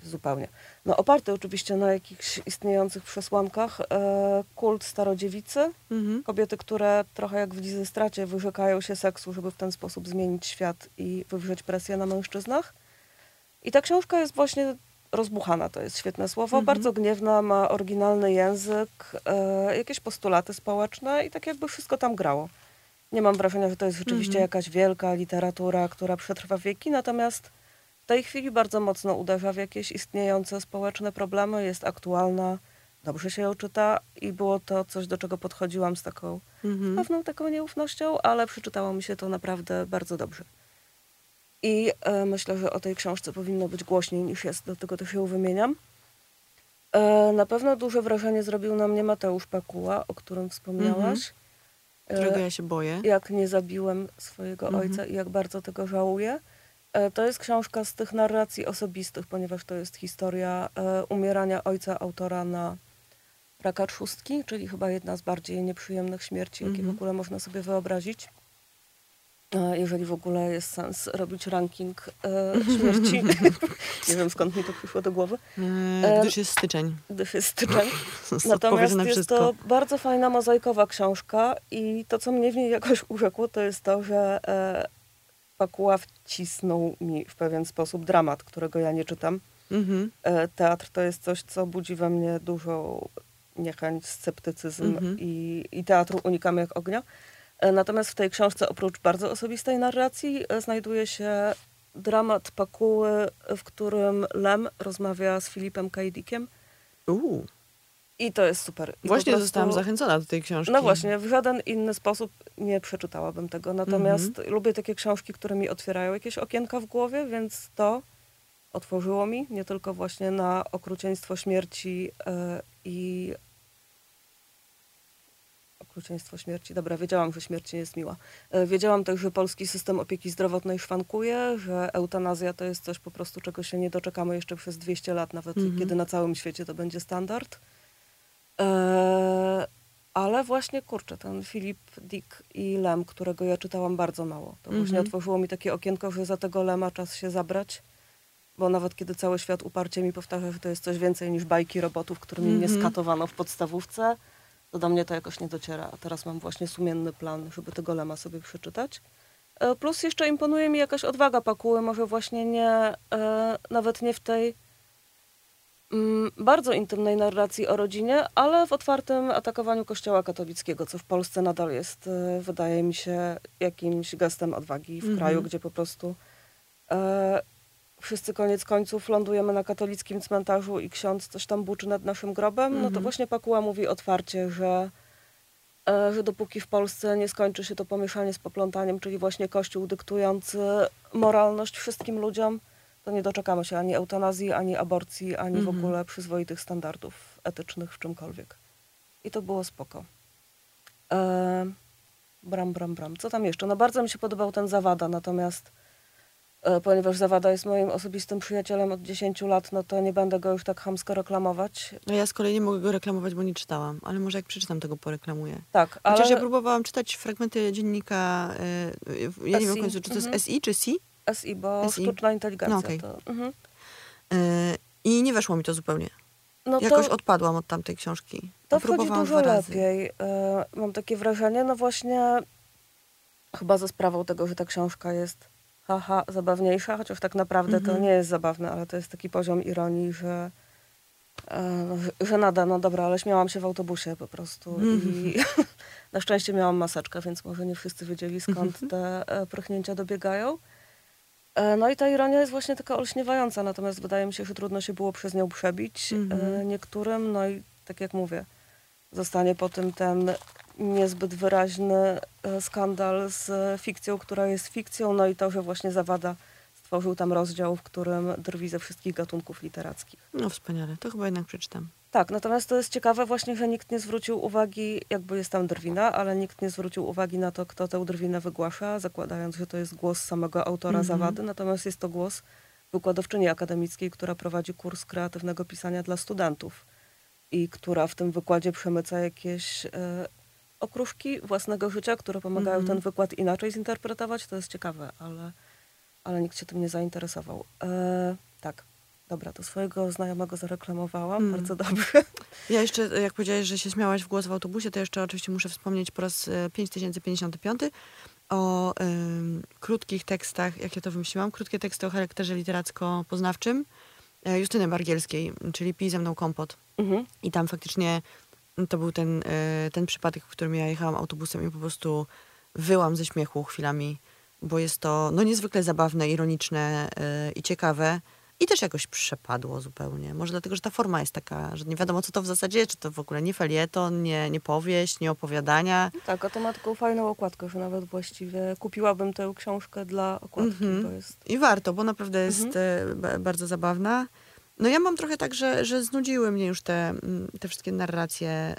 zupełnie, no oparty oczywiście na jakichś istniejących przesłankach, e, kult starodziewicy, Mhm. kobiety, które trochę jak w Lizy Stracie wyrzekają się seksu, żeby w ten sposób zmienić świat i wywrzeć presję na mężczyznach. I ta książka jest właśnie rozbuchana, to jest świetne słowo, Mhm. bardzo gniewna, ma oryginalny język, e, jakieś postulaty społeczne i tak jakby wszystko tam grało. Nie mam wrażenia, że to jest rzeczywiście Mhm. jakaś wielka literatura, która przetrwa wieki, natomiast w tej chwili bardzo mocno uderza w jakieś istniejące społeczne problemy, jest aktualna, dobrze się ją czyta i było to coś, do czego podchodziłam z taką Mhm. pewną taką nieufnością, ale przeczytało mi się to naprawdę bardzo dobrze. I e, myślę, że o tej książce powinno być głośniej niż jest, dlatego też ją wymieniam. E, na pewno duże wrażenie zrobił na mnie Mateusz Pakuła, o którym wspomniałaś. Którego E, ja się boję. jak nie zabiłem swojego Mhm. ojca i jak bardzo tego żałuję. E, To jest książka z tych narracji osobistych, ponieważ to jest historia e, umierania ojca autora na raka trzustki, czyli chyba jedna z bardziej nieprzyjemnych śmierci, jakie Mhm. w ogóle można sobie wyobrazić. E, Jeżeli w ogóle jest sens robić ranking e, *laughs* śmierci. *laughs* nie wiem skąd mi to przyszło do głowy, E, Gdyż jest styczeń. gdyż jest styczeń. *laughs* Natomiast na jest wszystko. to bardzo fajna mozaikowa książka i to, co mnie w niej jakoś urzekło, to jest to, że e, Pakuła wcisnął mi w pewien sposób dramat, którego ja nie czytam. Mhm. E, teatr to jest coś, co budzi we mnie dużą niechęć, sceptycyzm Mhm. i, i teatru unikam jak ognia. E, natomiast w tej książce oprócz bardzo osobistej narracji e, znajduje się dramat Pakuły, w którym Lem rozmawia z Filipem K. Dickiem Uu. I to jest super. I Właśnie prostu- zostałam zachęcona do tej książki. No właśnie, w żaden inny sposób nie przeczytałabym tego. Natomiast Mhm. lubię takie książki, które mi otwierają jakieś okienka w głowie, więc to otworzyło mi nie tylko właśnie na okrucieństwo śmierci e, i okrucieństwo śmierci. Dobra, wiedziałam, że śmierć nie jest miła. E, wiedziałam też, że polski system opieki zdrowotnej szwankuje, że eutanazja to jest coś po prostu, czego się nie doczekamy jeszcze przez 200 lat, nawet Mhm. kiedy na całym świecie to będzie standard. E, ale właśnie, kurczę, ten Filip Dick i Lem, którego ja czytałam bardzo mało. To właśnie Mhm. otworzyło mi takie okienko, że za tego Lema czas się zabrać. Bo nawet kiedy cały świat uparcie mi powtarza, że to jest coś więcej niż bajki robotów, którymi mnie Mhm. skatowano w podstawówce, to do mnie to jakoś nie dociera. A teraz mam właśnie sumienny plan, żeby tego Lema sobie przeczytać. E, Plus jeszcze imponuje mi jakaś odwaga Pakuły, może właśnie nie, e, nawet nie w tej bardzo intymnej narracji o rodzinie, ale w otwartym atakowaniu Kościoła katolickiego, co w Polsce nadal jest, e, wydaje mi się, jakimś gestem odwagi w Mhm. kraju, gdzie po prostu e, wszyscy koniec końców lądujemy na katolickim cmentarzu i ksiądz coś tam buczy nad naszym grobem, no to Mhm. właśnie Pakuła mówi otwarcie, że, e, że dopóki w Polsce nie skończy się to pomieszanie z poplątaniem, czyli właśnie Kościół dyktujący moralność wszystkim ludziom, to nie doczekamy się ani eutanazji, ani aborcji, ani w Mhm. ogóle przyzwoitych standardów etycznych w czymkolwiek. I to było spoko. E, bram, bram, bram. Co tam jeszcze? No bardzo mi się podobał ten Zawada, natomiast E, Ponieważ Zawada jest moim osobistym przyjacielem od 10 lat, no to nie będę go już tak chamsko reklamować. No ja z kolei nie mogę go reklamować, bo nie czytałam, ale może jak przeczytam, to go poreklamuję. Tak, ale... Chociaż ja próbowałam czytać fragmenty dziennika, y, ja nie wiem w SI, końcu, czy to mhm. jest SI czy C, SI, bo SI. sztuczna inteligencja No, okej. to... Mhm. y, i nie weszło mi to zupełnie. No Jakoś to, odpadłam od tamtej książki. to wchodzi dużo lepiej. E, Mam takie wrażenie, no właśnie chyba za sprawą tego, że ta książka jest haha, zabawniejsza, chociaż tak naprawdę to Mhm. nie jest zabawne, ale to jest taki poziom ironii, że no, że- nada, no dobra, ale śmiałam się w autobusie po prostu i *laughs* na szczęście miałam maseczkę, więc może nie wszyscy wiedzieli skąd te e, prychnięcia dobiegają. E, No i ta ironia jest właśnie taka olśniewająca, natomiast wydaje mi się, że trudno się było przez nią przebić Mhm. e, niektórym. No i tak jak mówię, zostanie po tym ten niezbyt wyraźny e, skandal z fikcją, która jest fikcją, no i to, że właśnie Zawada stworzył tam rozdział, w którym drwi ze wszystkich gatunków literackich. No wspaniale, to chyba jednak przeczytam. Tak, natomiast to jest ciekawe właśnie, że nikt nie zwrócił uwagi, jakby jest tam drwina, ale nikt nie zwrócił uwagi na to, kto tę drwinę wygłasza, zakładając, że to jest głos samego autora Mhm. zawady, natomiast jest to głos wykładowczyni akademickiej, która prowadzi kurs kreatywnego pisania dla studentów i która w tym wykładzie przemyca jakieś e, okruszki własnego życia, które pomagają Mhm. ten wykład inaczej zinterpretować. To jest ciekawe, ale, ale nikt się tym nie zainteresował. E, tak. Dobra, to swojego znajomego zareklamowałam, Mm. bardzo dobrze. *laughs* Ja jeszcze, jak powiedziałeś, że się śmiałaś w głos w autobusie, to jeszcze oczywiście muszę wspomnieć po raz e, 5055 o ym, krótkich tekstach, jak ja to wymyśliłam, krótkie teksty o charakterze literacko-poznawczym e, Justyny Bargielskiej, czyli Pij ze mną kompot. Mhm. I tam faktycznie to był ten, e, ten przypadek, w którym ja jechałam autobusem i po prostu wyłam ze śmiechu chwilami, bo jest to no, niezwykle zabawne, ironiczne e, i ciekawe. I też jakoś przepadło zupełnie. Może dlatego, że ta forma jest taka, że nie wiadomo, co to w zasadzie jest, czy to w ogóle nie felieton, nie, nie powieść, nie opowiadania. Tak, a to ma taką fajną okładkę, że nawet właściwie kupiłabym tę książkę dla okładki, Mhm. bo jest... I warto, bo naprawdę jest ba- bardzo zabawna. No ja mam trochę tak, że, że znudziły mnie już te, mm, te wszystkie narracje, e,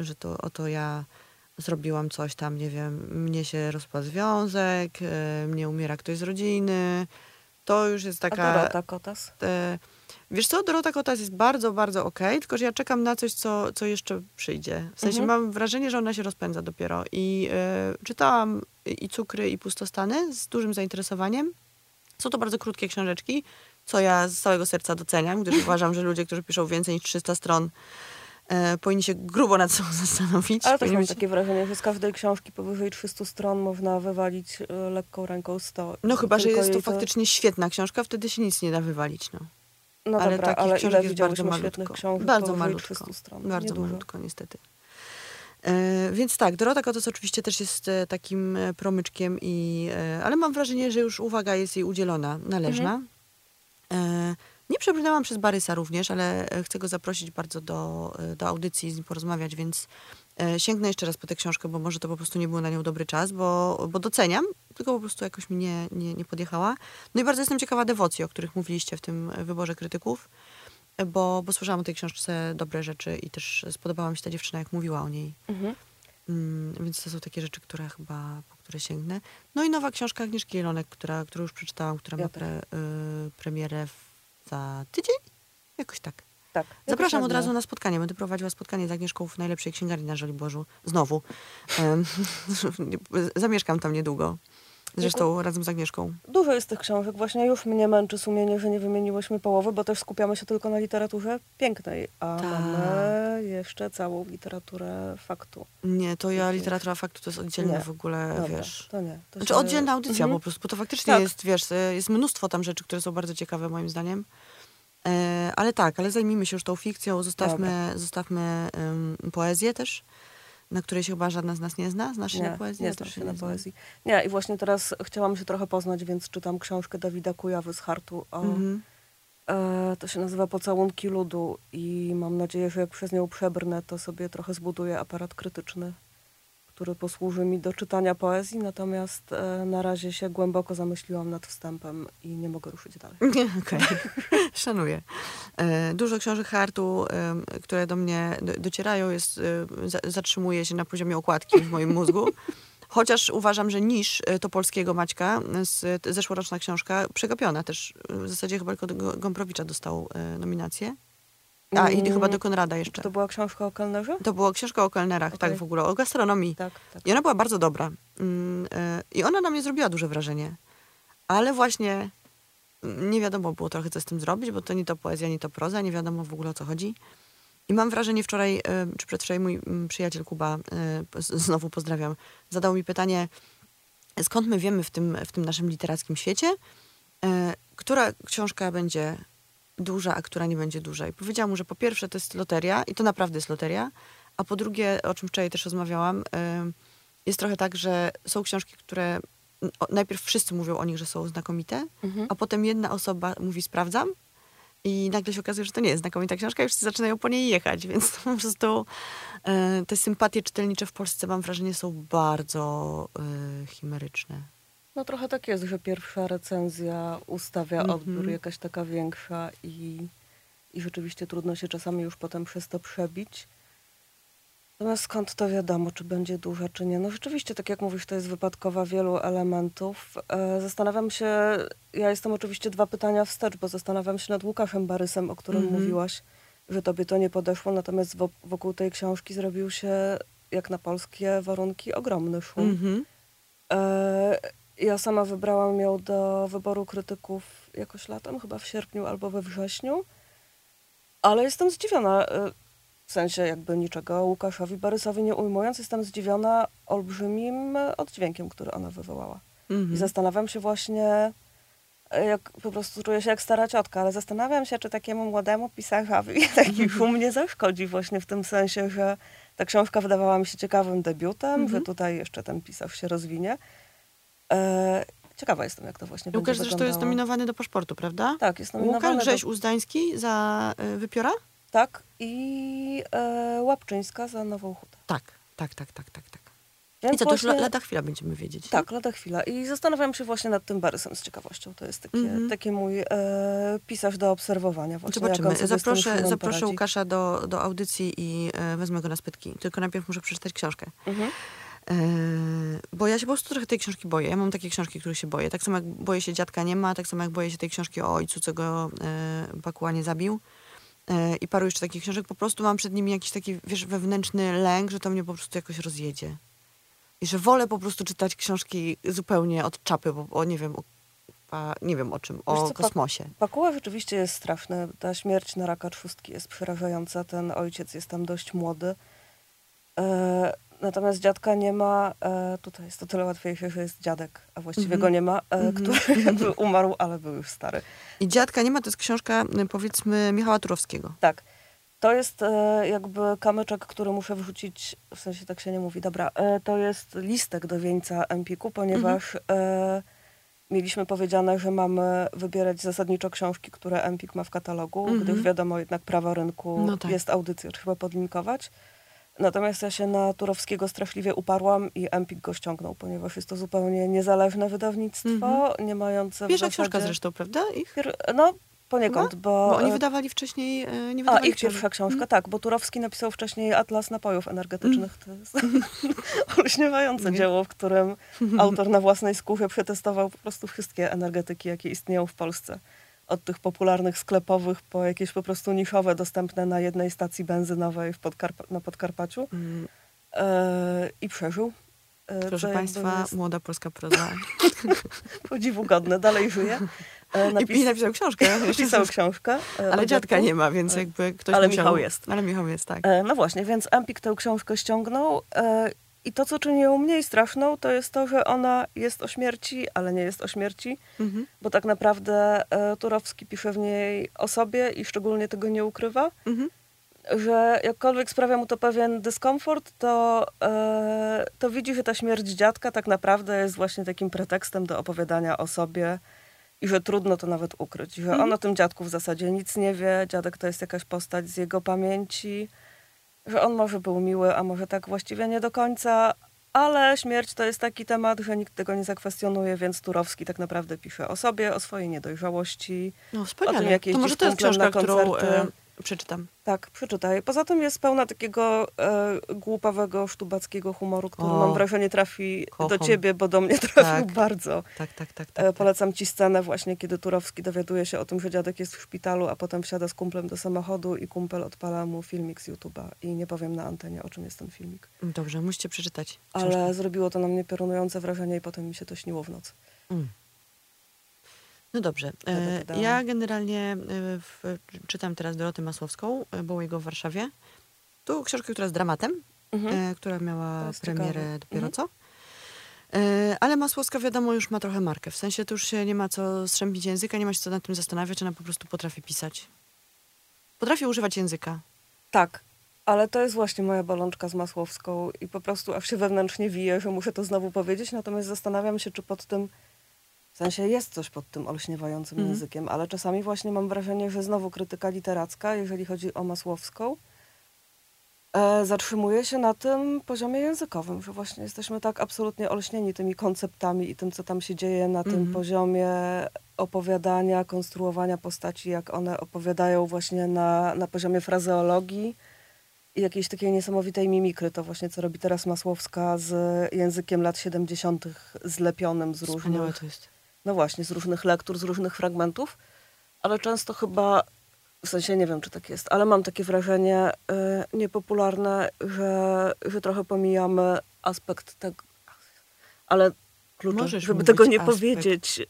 że to oto ja zrobiłam coś tam, nie wiem, mnie się rozpadł związek, e, mnie umiera ktoś z rodziny. To już jest A taka... Dorota Kotas? E, wiesz co, Dorota Kotas jest bardzo, bardzo okej, tylko że ja czekam na coś, co, co jeszcze przyjdzie. W sensie Mhm. mam wrażenie, że ona się rozpędza dopiero. I e, czytałam i Cukry, i Pustostany z dużym zainteresowaniem. Są to bardzo krótkie książeczki, co ja z całego serca doceniam, gdyż uważam, że ludzie, którzy piszą więcej niż 300 stron, e, powinni się grubo nad sobą *laughs* zastanowić. Ale też mam takie wrażenie, że z każdej książki powyżej 300 stron można wywalić e, lekką ręką 100. No chyba, że jest to faktycznie świetna książka, wtedy się nic nie da wywalić. No. No ale dobra, takich ale książek ile jest bardzo malutko. książek Bardzo malutko. 300 stron? Bardzo Niedużo. malutko, niestety. E, więc tak, Dorota Kotos oczywiście też jest e, takim e, promyczkiem, i, e, ale mam wrażenie, że już uwaga jest jej udzielona, należna. E, nie przebrnęłam przez Barysa również, ale e, chcę go zaprosić bardzo do, e, do audycji, z nim porozmawiać, więc e, sięgnę jeszcze raz po tę książkę, bo może to po prostu nie był na nią dobry czas, bo, bo doceniam, tylko po prostu jakoś mi nie, nie, nie podjechała. No i bardzo jestem ciekawa dewocji, o których mówiliście w tym wyborze krytyków, bo, bo słyszałam o tej książce dobre rzeczy i też spodobała mi się ta dziewczyna, jak mówiła o niej. Mhm. Mm, więc to są takie rzeczy, które chyba, po które sięgnę. No i nowa książka Agnieszki Jelonek, która, którą już przeczytałam, która Ja ma pre, y, premierę w, za tydzień? Jakoś tak. Tak. Zapraszam od razu na spotkanie. Będę prowadziła spotkanie z Agnieszką w najlepszej księgarni na Żoliborzu. Znowu. *laughs* *laughs* Zamieszkam tam niedługo. Zresztą razem z Agnieszką. Dużo jest tych książek. Właśnie już mnie męczy sumienie, że nie wymieniłyśmy połowy, bo też skupiamy się tylko na literaturze pięknej, a Tak. mamy jeszcze całą literaturę faktu. Nie, to ja literatura faktu to jest oddzielny Nie. w ogóle, Dobra, wiesz... to nie. To Znaczy się- oddzielna audycja Mhm. po prostu, bo to faktycznie Tak. jest, wiesz, e, jest mnóstwo tam rzeczy, które są bardzo ciekawe moim zdaniem. E, ale tak, ale zajmijmy się już tą fikcją, zostawmy, zostawmy em, poezję też, na której się chyba żadna z nas nie zna. Znasz się Nie, na poezji? nie znam się na poezji. Nie, i właśnie teraz chciałam się trochę poznać, więc czytam książkę Dawida Kujawy z Hartu o... Mhm. E, to się nazywa Pocałunki Ludu i mam nadzieję, że jak przez nią przebrnę, to sobie trochę zbuduję aparat krytyczny, który posłuży mi do czytania poezji, natomiast e, na razie się głęboko zamyśliłam nad wstępem i nie mogę ruszyć dalej. *laughs* Okej. *laughs* Szanuję. E, Dużo książek Hartu, em, które do mnie do- docierają, jest, e, za- zatrzymuje się na poziomie okładki w moim mózgu. Chociaż uważam, że niż to polskiego Maćka, zeszłoroczna książka, przegapiona też. W zasadzie chyba tylko Gomprowicza dostał nominację. A, i Mm. chyba do Konrada jeszcze. To była książka o kelnerze? To była książka o kelnerach, tak Okej. w ogóle, o gastronomii. Tak, tak. I ona była bardzo dobra. Mm, y, I ona na mnie zrobiła duże wrażenie. Ale właśnie mm, nie wiadomo było trochę, co z tym zrobić, bo to nie to poezja, nie to proza, nie wiadomo w ogóle o co chodzi. I mam wrażenie, wczoraj, y, czy przedwczoraj mój mm, przyjaciel Kuba, z- znowu pozdrawiam, zadał mi pytanie, skąd my wiemy w tym, w tym naszym literackim świecie, która książka będzie duża, a która nie będzie duża. I powiedziałam mu, że po pierwsze to jest loteria i to naprawdę jest loteria, a po drugie, o czym wczoraj też rozmawiałam, y, jest trochę tak, że są książki, które najpierw wszyscy mówią o nich, że są znakomite, Mhm. a potem jedna osoba mówi sprawdzam i nagle się okazuje, że to nie jest znakomita książka i wszyscy zaczynają po niej jechać, *laughs* więc po prostu e, te sympatie czytelnicze w Polsce mam wrażenie są bardzo e, chimeryczne. No trochę tak jest, że pierwsza recenzja ustawia Mhm. odbiór jakaś taka większa i, i rzeczywiście trudno się czasami już potem przez to przebić. Natomiast skąd to wiadomo, czy będzie duża, czy nie? No rzeczywiście, tak jak mówisz, to jest wypadkowa wielu elementów. E, zastanawiam się, ja jestem oczywiście dwa pytania wstecz, bo zastanawiam się nad Łukaszem Barysem, o którym Mhm. mówiłaś, że tobie to nie podeszło, natomiast wo- wokół tej książki zrobił się, jak na polskie warunki, ogromny szum. Mhm. E, Ja sama wybrałam ją do wyboru krytyków jakoś latem, chyba w sierpniu albo we wrześniu. Ale jestem zdziwiona, e, w sensie jakby niczego Łukaszowi Barysowi nie ujmując, jestem zdziwiona olbrzymim oddźwiękiem, który ona wywołała. I Mhm. zastanawiam się właśnie, e, jak po prostu czuję się jak stara ciotka, ale zastanawiam się, czy takiemu młodemu pisarzowi *laughs* taki szum nie zaszkodzi właśnie w tym sensie, że ta książka wydawała mi się ciekawym debiutem, Mhm. że tutaj jeszcze ten pisarz się rozwinie. E, ciekawa jestem, jak to właśnie Łukasz będzie zresztą jest nominowany do paszportu, prawda? Tak, jest nominowany Łukasz Grześ do... Uzdański za y, Wypiora? Tak, i e, Łapczyńska za Nową Hutę. Tak, tak, tak, tak, tak. tak. Więc I co, to już właśnie- la- lada chwila będziemy wiedzieć. nie? Tak, lada chwila. I zastanawiam się właśnie nad tym Barysem z ciekawością. To jest takie, Mhm. taki mój e, pisarz do obserwowania. Właśnie, Zobaczymy. Zaproszę, zaproszę. Łukasza do, do audycji i e, wezmę go na spytki. Tylko najpierw muszę przeczytać książkę. Mhm. E, bo ja się po prostu trochę tej książki boję. Ja mam takie książki, których się boję. Tak samo jak boję się Dziadka nie ma, tak samo jak boję się tej książki o ojcu, co go e, Bakuła nie zabił. E, I paru jeszcze takich książek. Po prostu mam przed nimi jakiś taki, wiesz, wewnętrzny lęk, że to mnie po prostu jakoś rozjedzie. I że wolę po prostu czytać książki zupełnie od czapy, bo o nie wiem, o, a, nie wiem o czym, o co, kosmosie. Pakuła rzeczywiście jest straszny. Ta śmierć na raka trzustki jest przerażająca. Ten ojciec jest tam dość młody. E, natomiast dziadka nie ma. E, tutaj jest to tyle łatwiejsze, że jest dziadek, a właściwie Mhm. go nie ma, e, Mhm. który *laughs* jakby umarł, ale był już stary. I Dziadka nie ma, to jest książka, y, powiedzmy, Michała Turowskiego. Tak. To jest e, jakby kamyczek, który muszę wrzucić, w sensie tak się nie mówi, dobra, e, to jest listek do wieńca Empiku, ponieważ e, mieliśmy powiedziane, że mamy wybierać zasadniczo książki, które Empik ma w katalogu, Mhm. gdyż wiadomo jednak prawa rynku, No tak. jest audycja, trzeba podlinkować. Natomiast ja się na Turowskiego straszliwie uparłam i Empik go ściągnął, ponieważ jest to zupełnie niezależne wydawnictwo, nie mające Pierwsza zasadzie... książka zresztą, prawda? Ich? Pier- No, poniekąd, bo... Bo oni wydawali wcześniej, e, nie a, wydawali ich pierwsza książka, tak, bo Turowski napisał wcześniej Atlas napojów energetycznych. To jest *laughs* olśniewające Nie. dzieło, w którym *laughs* autor na własnej skórze przetestował po prostu wszystkie energetyki, jakie istnieją w Polsce. Od tych popularnych sklepowych po jakieś po prostu niszowe, dostępne na jednej stacji benzynowej w Podkarpa- na Podkarpaciu. Mm, E, I przeżył. E, Proszę Państwa, jest młoda polska proza. *laughs* podziwu godne, dalej żyje. E, I, napis- I napisał książkę. *laughs* napisał książkę. Ale dziadka nie ma, więc jakby ktoś Ale musiał... Michał jest. Ale Michał jest, tak. No właśnie, więc Empik tę książkę ściągnął i to, co czyni ją mniej straszną, to jest to, że ona jest o śmierci, ale nie jest o śmierci, Mhm. bo tak naprawdę e, Turowski pisze w niej o sobie i szczególnie tego nie ukrywa, Mhm. że jakkolwiek sprawia mu to pewien dyskomfort, to, e, to widzi, że ta śmierć dziadka tak naprawdę jest właśnie takim pretekstem do opowiadania o sobie i że trudno to nawet ukryć, że on o tym dziadku w zasadzie nic nie wie, dziadek to jest jakaś postać z jego pamięci, że on może był miły, a może tak właściwie nie do końca, ale śmierć to jest taki temat, że nikt tego nie zakwestionuje, więc Turowski tak naprawdę pisze o sobie, o swojej niedojrzałości. No O wspaniale. tym, jak to może to jest książka, którą koncerty. Przeczytam. Tak, przeczytaj. Poza tym jest pełna takiego e, głupawego, sztubackiego humoru, który O, mam wrażenie trafi kocham. do ciebie, bo do mnie *laughs* trafił Tak. bardzo. Tak, tak, tak. tak, E, tak. polecam ci scenę właśnie, kiedy Turowski dowiaduje się o tym, że dziadek jest w szpitalu, a potem wsiada z kumplem do samochodu i kumpel odpala mu filmik z YouTube'a. I nie powiem na antenie, o czym jest ten filmik. Dobrze, musicie przeczytać. Ale książkę. zrobiło to na mnie piorunujące wrażenie i potem mi się to śniło w nocy. Mm. No dobrze. Ja E, dodałam. Ja generalnie e, w, czytam teraz Dorotę Masłowską, e, Bołego w Warszawie. Tu książkę, która jest dramatem, e, która miała premierę ciekawe. dopiero Mhm. co. E, ale Masłowska wiadomo już ma trochę markę. W sensie to już się nie ma co strzępić języka, nie ma się co nad tym zastanawiać, ona po prostu potrafi pisać. Potrafi używać języka. Tak, ale to jest właśnie moja bolączka z Masłowską i po prostu aż się wewnętrznie wije, że muszę to znowu powiedzieć, natomiast zastanawiam się, czy pod tym, w sensie jest coś pod tym olśniewającym Mhm. językiem, ale czasami właśnie mam wrażenie, że znowu krytyka literacka, jeżeli chodzi o Masłowską, e, zatrzymuje się na tym poziomie językowym, że właśnie jesteśmy tak absolutnie olśnieni tymi konceptami i tym, co tam się dzieje na tym Mhm. poziomie opowiadania, konstruowania postaci, jak one opowiadają właśnie na, na poziomie frazeologii i jakiejś takiej niesamowitej mimikry. To właśnie, co robi teraz Masłowska z językiem lat 70. zlepionym z Wspaniałe różnych, to jest. No właśnie, z różnych lektur, z różnych fragmentów, ale często chyba, w sensie nie wiem, czy tak jest, ale mam takie wrażenie y, niepopularne, że, że trochę pomijamy aspekt tego, ale klucze, Możesz żeby tego nie aspekt. powiedzieć.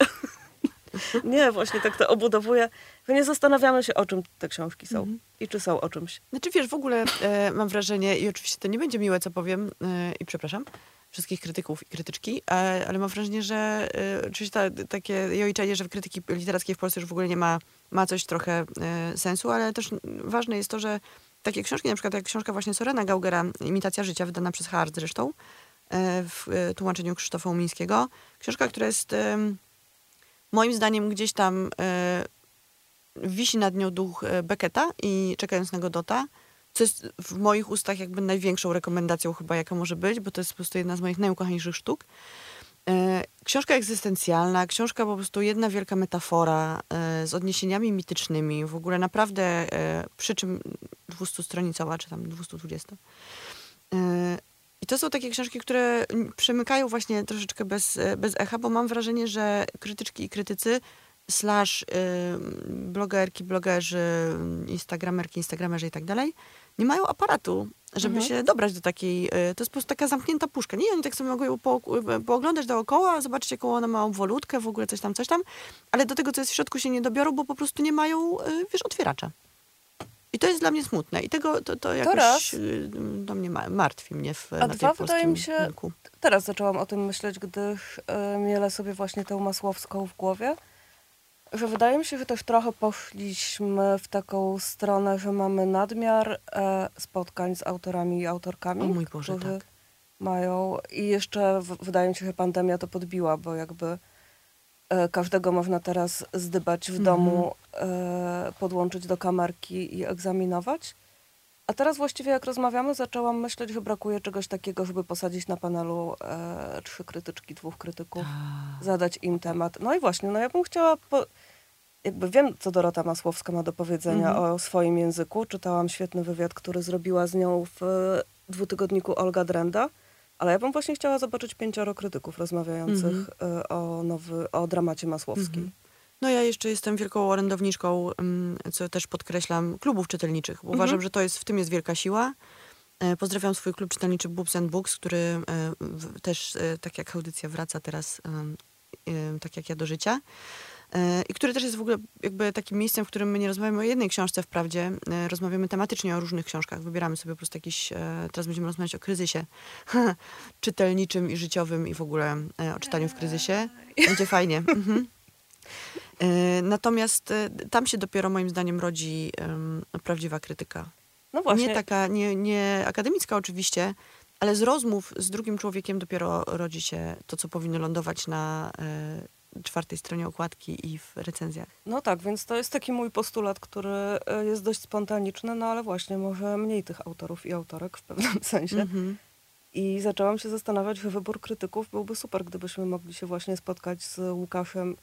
*laughs* nie, właśnie tak to obudowuję, że nie zastanawiamy się, o czym te książki są Mhm. i czy są o czymś. Znaczy wiesz, w ogóle e, mam wrażenie, i oczywiście to nie będzie miłe, co powiem, e, i przepraszam wszystkich krytyków i krytyczki, e, ale mam wrażenie, że e, oczywiście ta, takie jojczenie, że w krytyki literackiej w Polsce już w ogóle nie ma, ma coś trochę e, sensu, ale też ważne jest to, że takie książki, na przykład jak książka właśnie Sorena Gaugera, Imitacja życia, wydana przez Hart zresztą, e, w e, tłumaczeniu Krzysztofa Umińskiego. Książka, która jest moim zdaniem gdzieś tam e, wisi nad nią duch e, Becketa i czekając na Godota, co jest w moich ustach jakby największą rekomendacją chyba, jaka może być, bo to jest po prostu jedna z moich najukochańszych sztuk. E, Książka egzystencjalna, książka po prostu jedna wielka metafora e, z odniesieniami mitycznymi, w ogóle naprawdę e, przy czym 200-stronicowa, czy tam 220. E, I to są takie książki, które przemykają właśnie troszeczkę bez, bez echa, bo mam wrażenie, że krytyczki i krytycy slash blogerki, blogerzy, instagramerki, instagramerzy i tak dalej, nie mają aparatu, żeby Mhm. się dobrać do takiej, y, to jest po prostu taka zamknięta puszka. Nie, oni tak sobie mogą ją po, pooglądać dookoła, zobaczyć jaką ona ma obwolutkę, w ogóle coś tam, coś tam, ale do tego, co jest w środku się nie dobiorą, bo po prostu nie mają, y, wiesz, otwieracza. I to jest dla mnie smutne. I tego to, to jakoś raz. y, to mnie ma, martwi mnie w, A na dwa, tej wydaje mi się, rynku. Teraz zaczęłam o tym myśleć, gdyż e, mielę sobie właśnie tę Masłowską w głowie, że wydaje mi się, że też trochę poszliśmy w taką stronę, że mamy nadmiar e, spotkań z autorami i autorkami, O mój Boże, tak. mają i jeszcze w, wydaje mi się, że pandemia to podbiła, bo jakby e, każdego można teraz zdybać w Mhm. domu, e, podłączyć do kamerki i egzaminować. A teraz właściwie jak rozmawiamy, zaczęłam myśleć, że brakuje czegoś takiego, żeby posadzić na panelu e, trzy krytyczki, dwóch krytyków, Tak. zadać im temat. No i właśnie, no ja bym chciała, po, jakby wiem, co Dorota Masłowska ma do powiedzenia Mhm. o swoim języku. Czytałam świetny wywiad, który zrobiła z nią w e, dwutygodniku Olga Drenda, ale ja bym właśnie chciała zobaczyć pięcioro krytyków rozmawiających Mhm. e, o, nowy, o dramacie Masłowskiej. Mhm. No ja jeszcze jestem wielką orędowniczką, mm, co też podkreślam, klubów czytelniczych. Bo Mhm. Uważam, że to jest, w tym jest wielka siła. E, Pozdrawiam swój klub czytelniczy Boobs and Books, który e, też, e, tak jak audycja, wraca teraz, tak jak ja do życia. I który też jest w ogóle jakby takim miejscem, w którym my nie rozmawiamy o jednej książce wprawdzie, rozmawiamy tematycznie o różnych książkach. Wybieramy sobie po prostu jakiś, teraz będziemy rozmawiać o kryzysie *laughs* czytelniczym i życiowym i w ogóle o czytaniu w kryzysie. Będzie fajnie. *laughs* Mhm. E, Natomiast e, tam się dopiero moim zdaniem rodzi prawdziwa krytyka. No właśnie, Nie taka, nie, nie akademicka oczywiście, ale z rozmów z drugim człowiekiem dopiero rodzi się to, co powinno lądować na e, czwartej stronie okładki i w recenzjach. No tak, więc to jest taki mój postulat, który jest dość spontaniczny, no ale właśnie może mniej tych autorów i autorek w pewnym *laughs* sensie. Mhm. I zaczęłam się zastanawiać, że wybór krytyków byłby super, gdybyśmy mogli się właśnie spotkać z Łukaszem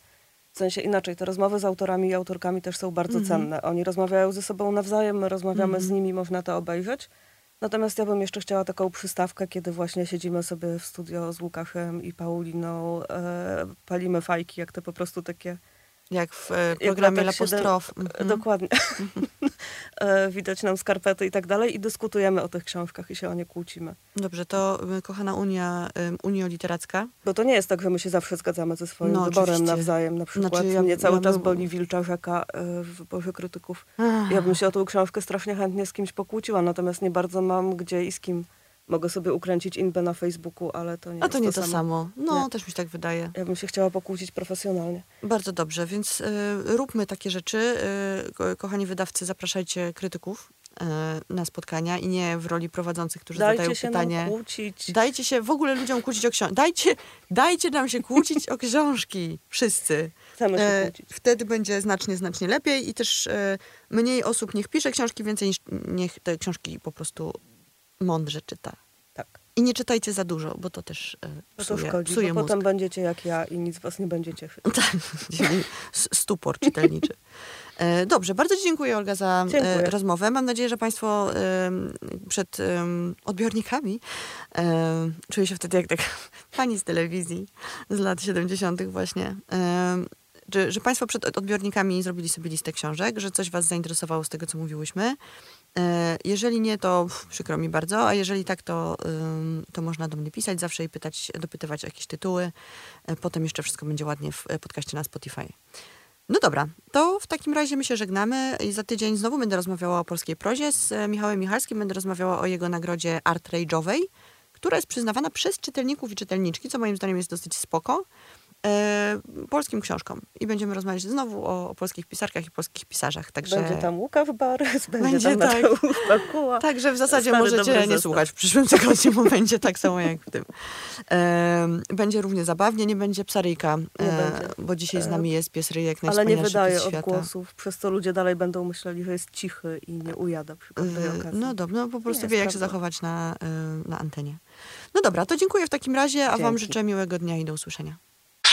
W sensie inaczej, te rozmowy z autorami i autorkami też są bardzo cenne. Oni rozmawiają ze sobą nawzajem, my rozmawiamy z nimi, można to obejrzeć. Natomiast ja bym jeszcze chciała taką przystawkę, kiedy właśnie siedzimy sobie w studio z Łukaszem i Pauliną, e, palimy fajki, jak te po prostu takie Jak w e, jak programie latach Lapostrof. siedem- Mhm. Dokładnie. *laughs* E, Widać nam skarpety i tak dalej i dyskutujemy o tych książkach i się o nie kłócimy. Dobrze, to kochana Unia, Unio Literacka. Bo to nie jest tak, że my się zawsze zgadzamy ze swoim No, wyborem oczywiście. nawzajem. Na przykład Znaczy, ja- mnie cały ja czas boli Wilcza Rzeka e, w wyborze krytyków. Ja bym się o tą książkę strasznie chętnie z kimś pokłóciła, natomiast nie bardzo mam gdzie i z kim. Mogę sobie ukręcić inbę na Facebooku, ale to nie A to nie to samo. No, Nie. też mi się tak wydaje. Ja bym się chciała pokłócić profesjonalnie. Bardzo dobrze, więc y, róbmy takie rzeczy. Y, ko- kochani wydawcy, zapraszajcie krytyków y, na spotkania i nie w roli prowadzących, którzy Dajcie zadają się pytanie. nam kłócić. Dajcie się w ogóle ludziom kłócić o książki. Dajcie, dajcie nam się kłócić o książki. Wszyscy. Chcemy się E, kłócić. wtedy będzie znacznie, znacznie lepiej i też e, mniej osób niech pisze książki, więcej niż niech te książki po prostu mądrze czyta. Tak. I nie czytajcie za dużo, bo to też e, Bo to szkodzi, psuje bo mózg. potem będziecie jak ja i nic was nie będzie cieszyć. *laughs* Tak, stupor czytelniczy. E, Dobrze, bardzo Ci dziękuję Olga za e, Dziękuję. rozmowę. Mam nadzieję, że Państwo em, przed odbiornikami em, czuję się wtedy jak tak *laughs* pani z telewizji z lat 70. właśnie. że, że Państwo przed odbiornikami zrobili sobie listę książek, że coś Was zainteresowało z tego, co mówiłyśmy. E, Jeżeli nie, to przykro mi bardzo, a jeżeli tak, to, to można do mnie pisać zawsze i pytać, dopytywać o jakieś tytuły. E, Potem jeszcze wszystko będzie ładnie w e, podcaście na Spotify. No dobra, to w takim razie my się żegnamy i za tydzień znowu będę rozmawiała o polskiej prozie z Michałem Michalskim. Będę rozmawiała o jego nagrodzie Art Rage'owej, która jest przyznawana przez czytelników i czytelniczki, co moim zdaniem jest dosyć spoko, polskim książkom. I będziemy rozmawiać znowu o, o polskich pisarkach i polskich pisarzach. Także... Będzie tam Łukasz Barys, będzie, Będzie tam tak. Bakuła. Także w zasadzie Stary, możecie nie słuchać w przyszłym *laughs* tygodniu, bo będzie tak samo jak w tym. Będzie równie zabawnie, nie będzie psaryjka, Nie e, będzie. bo dzisiaj z nami jest pies Ryjek, Ale nie wydaje odgłosów, przez co ludzie dalej będą myśleli, że jest cichy i nie ujada przy każdej E, okazji. No dobra, no po prostu Nie, wie, jak się sprawdzam. zachować na, e, na antenie. No dobra, to dziękuję w takim razie, a wam Dzięki. życzę miłego dnia i do usłyszenia.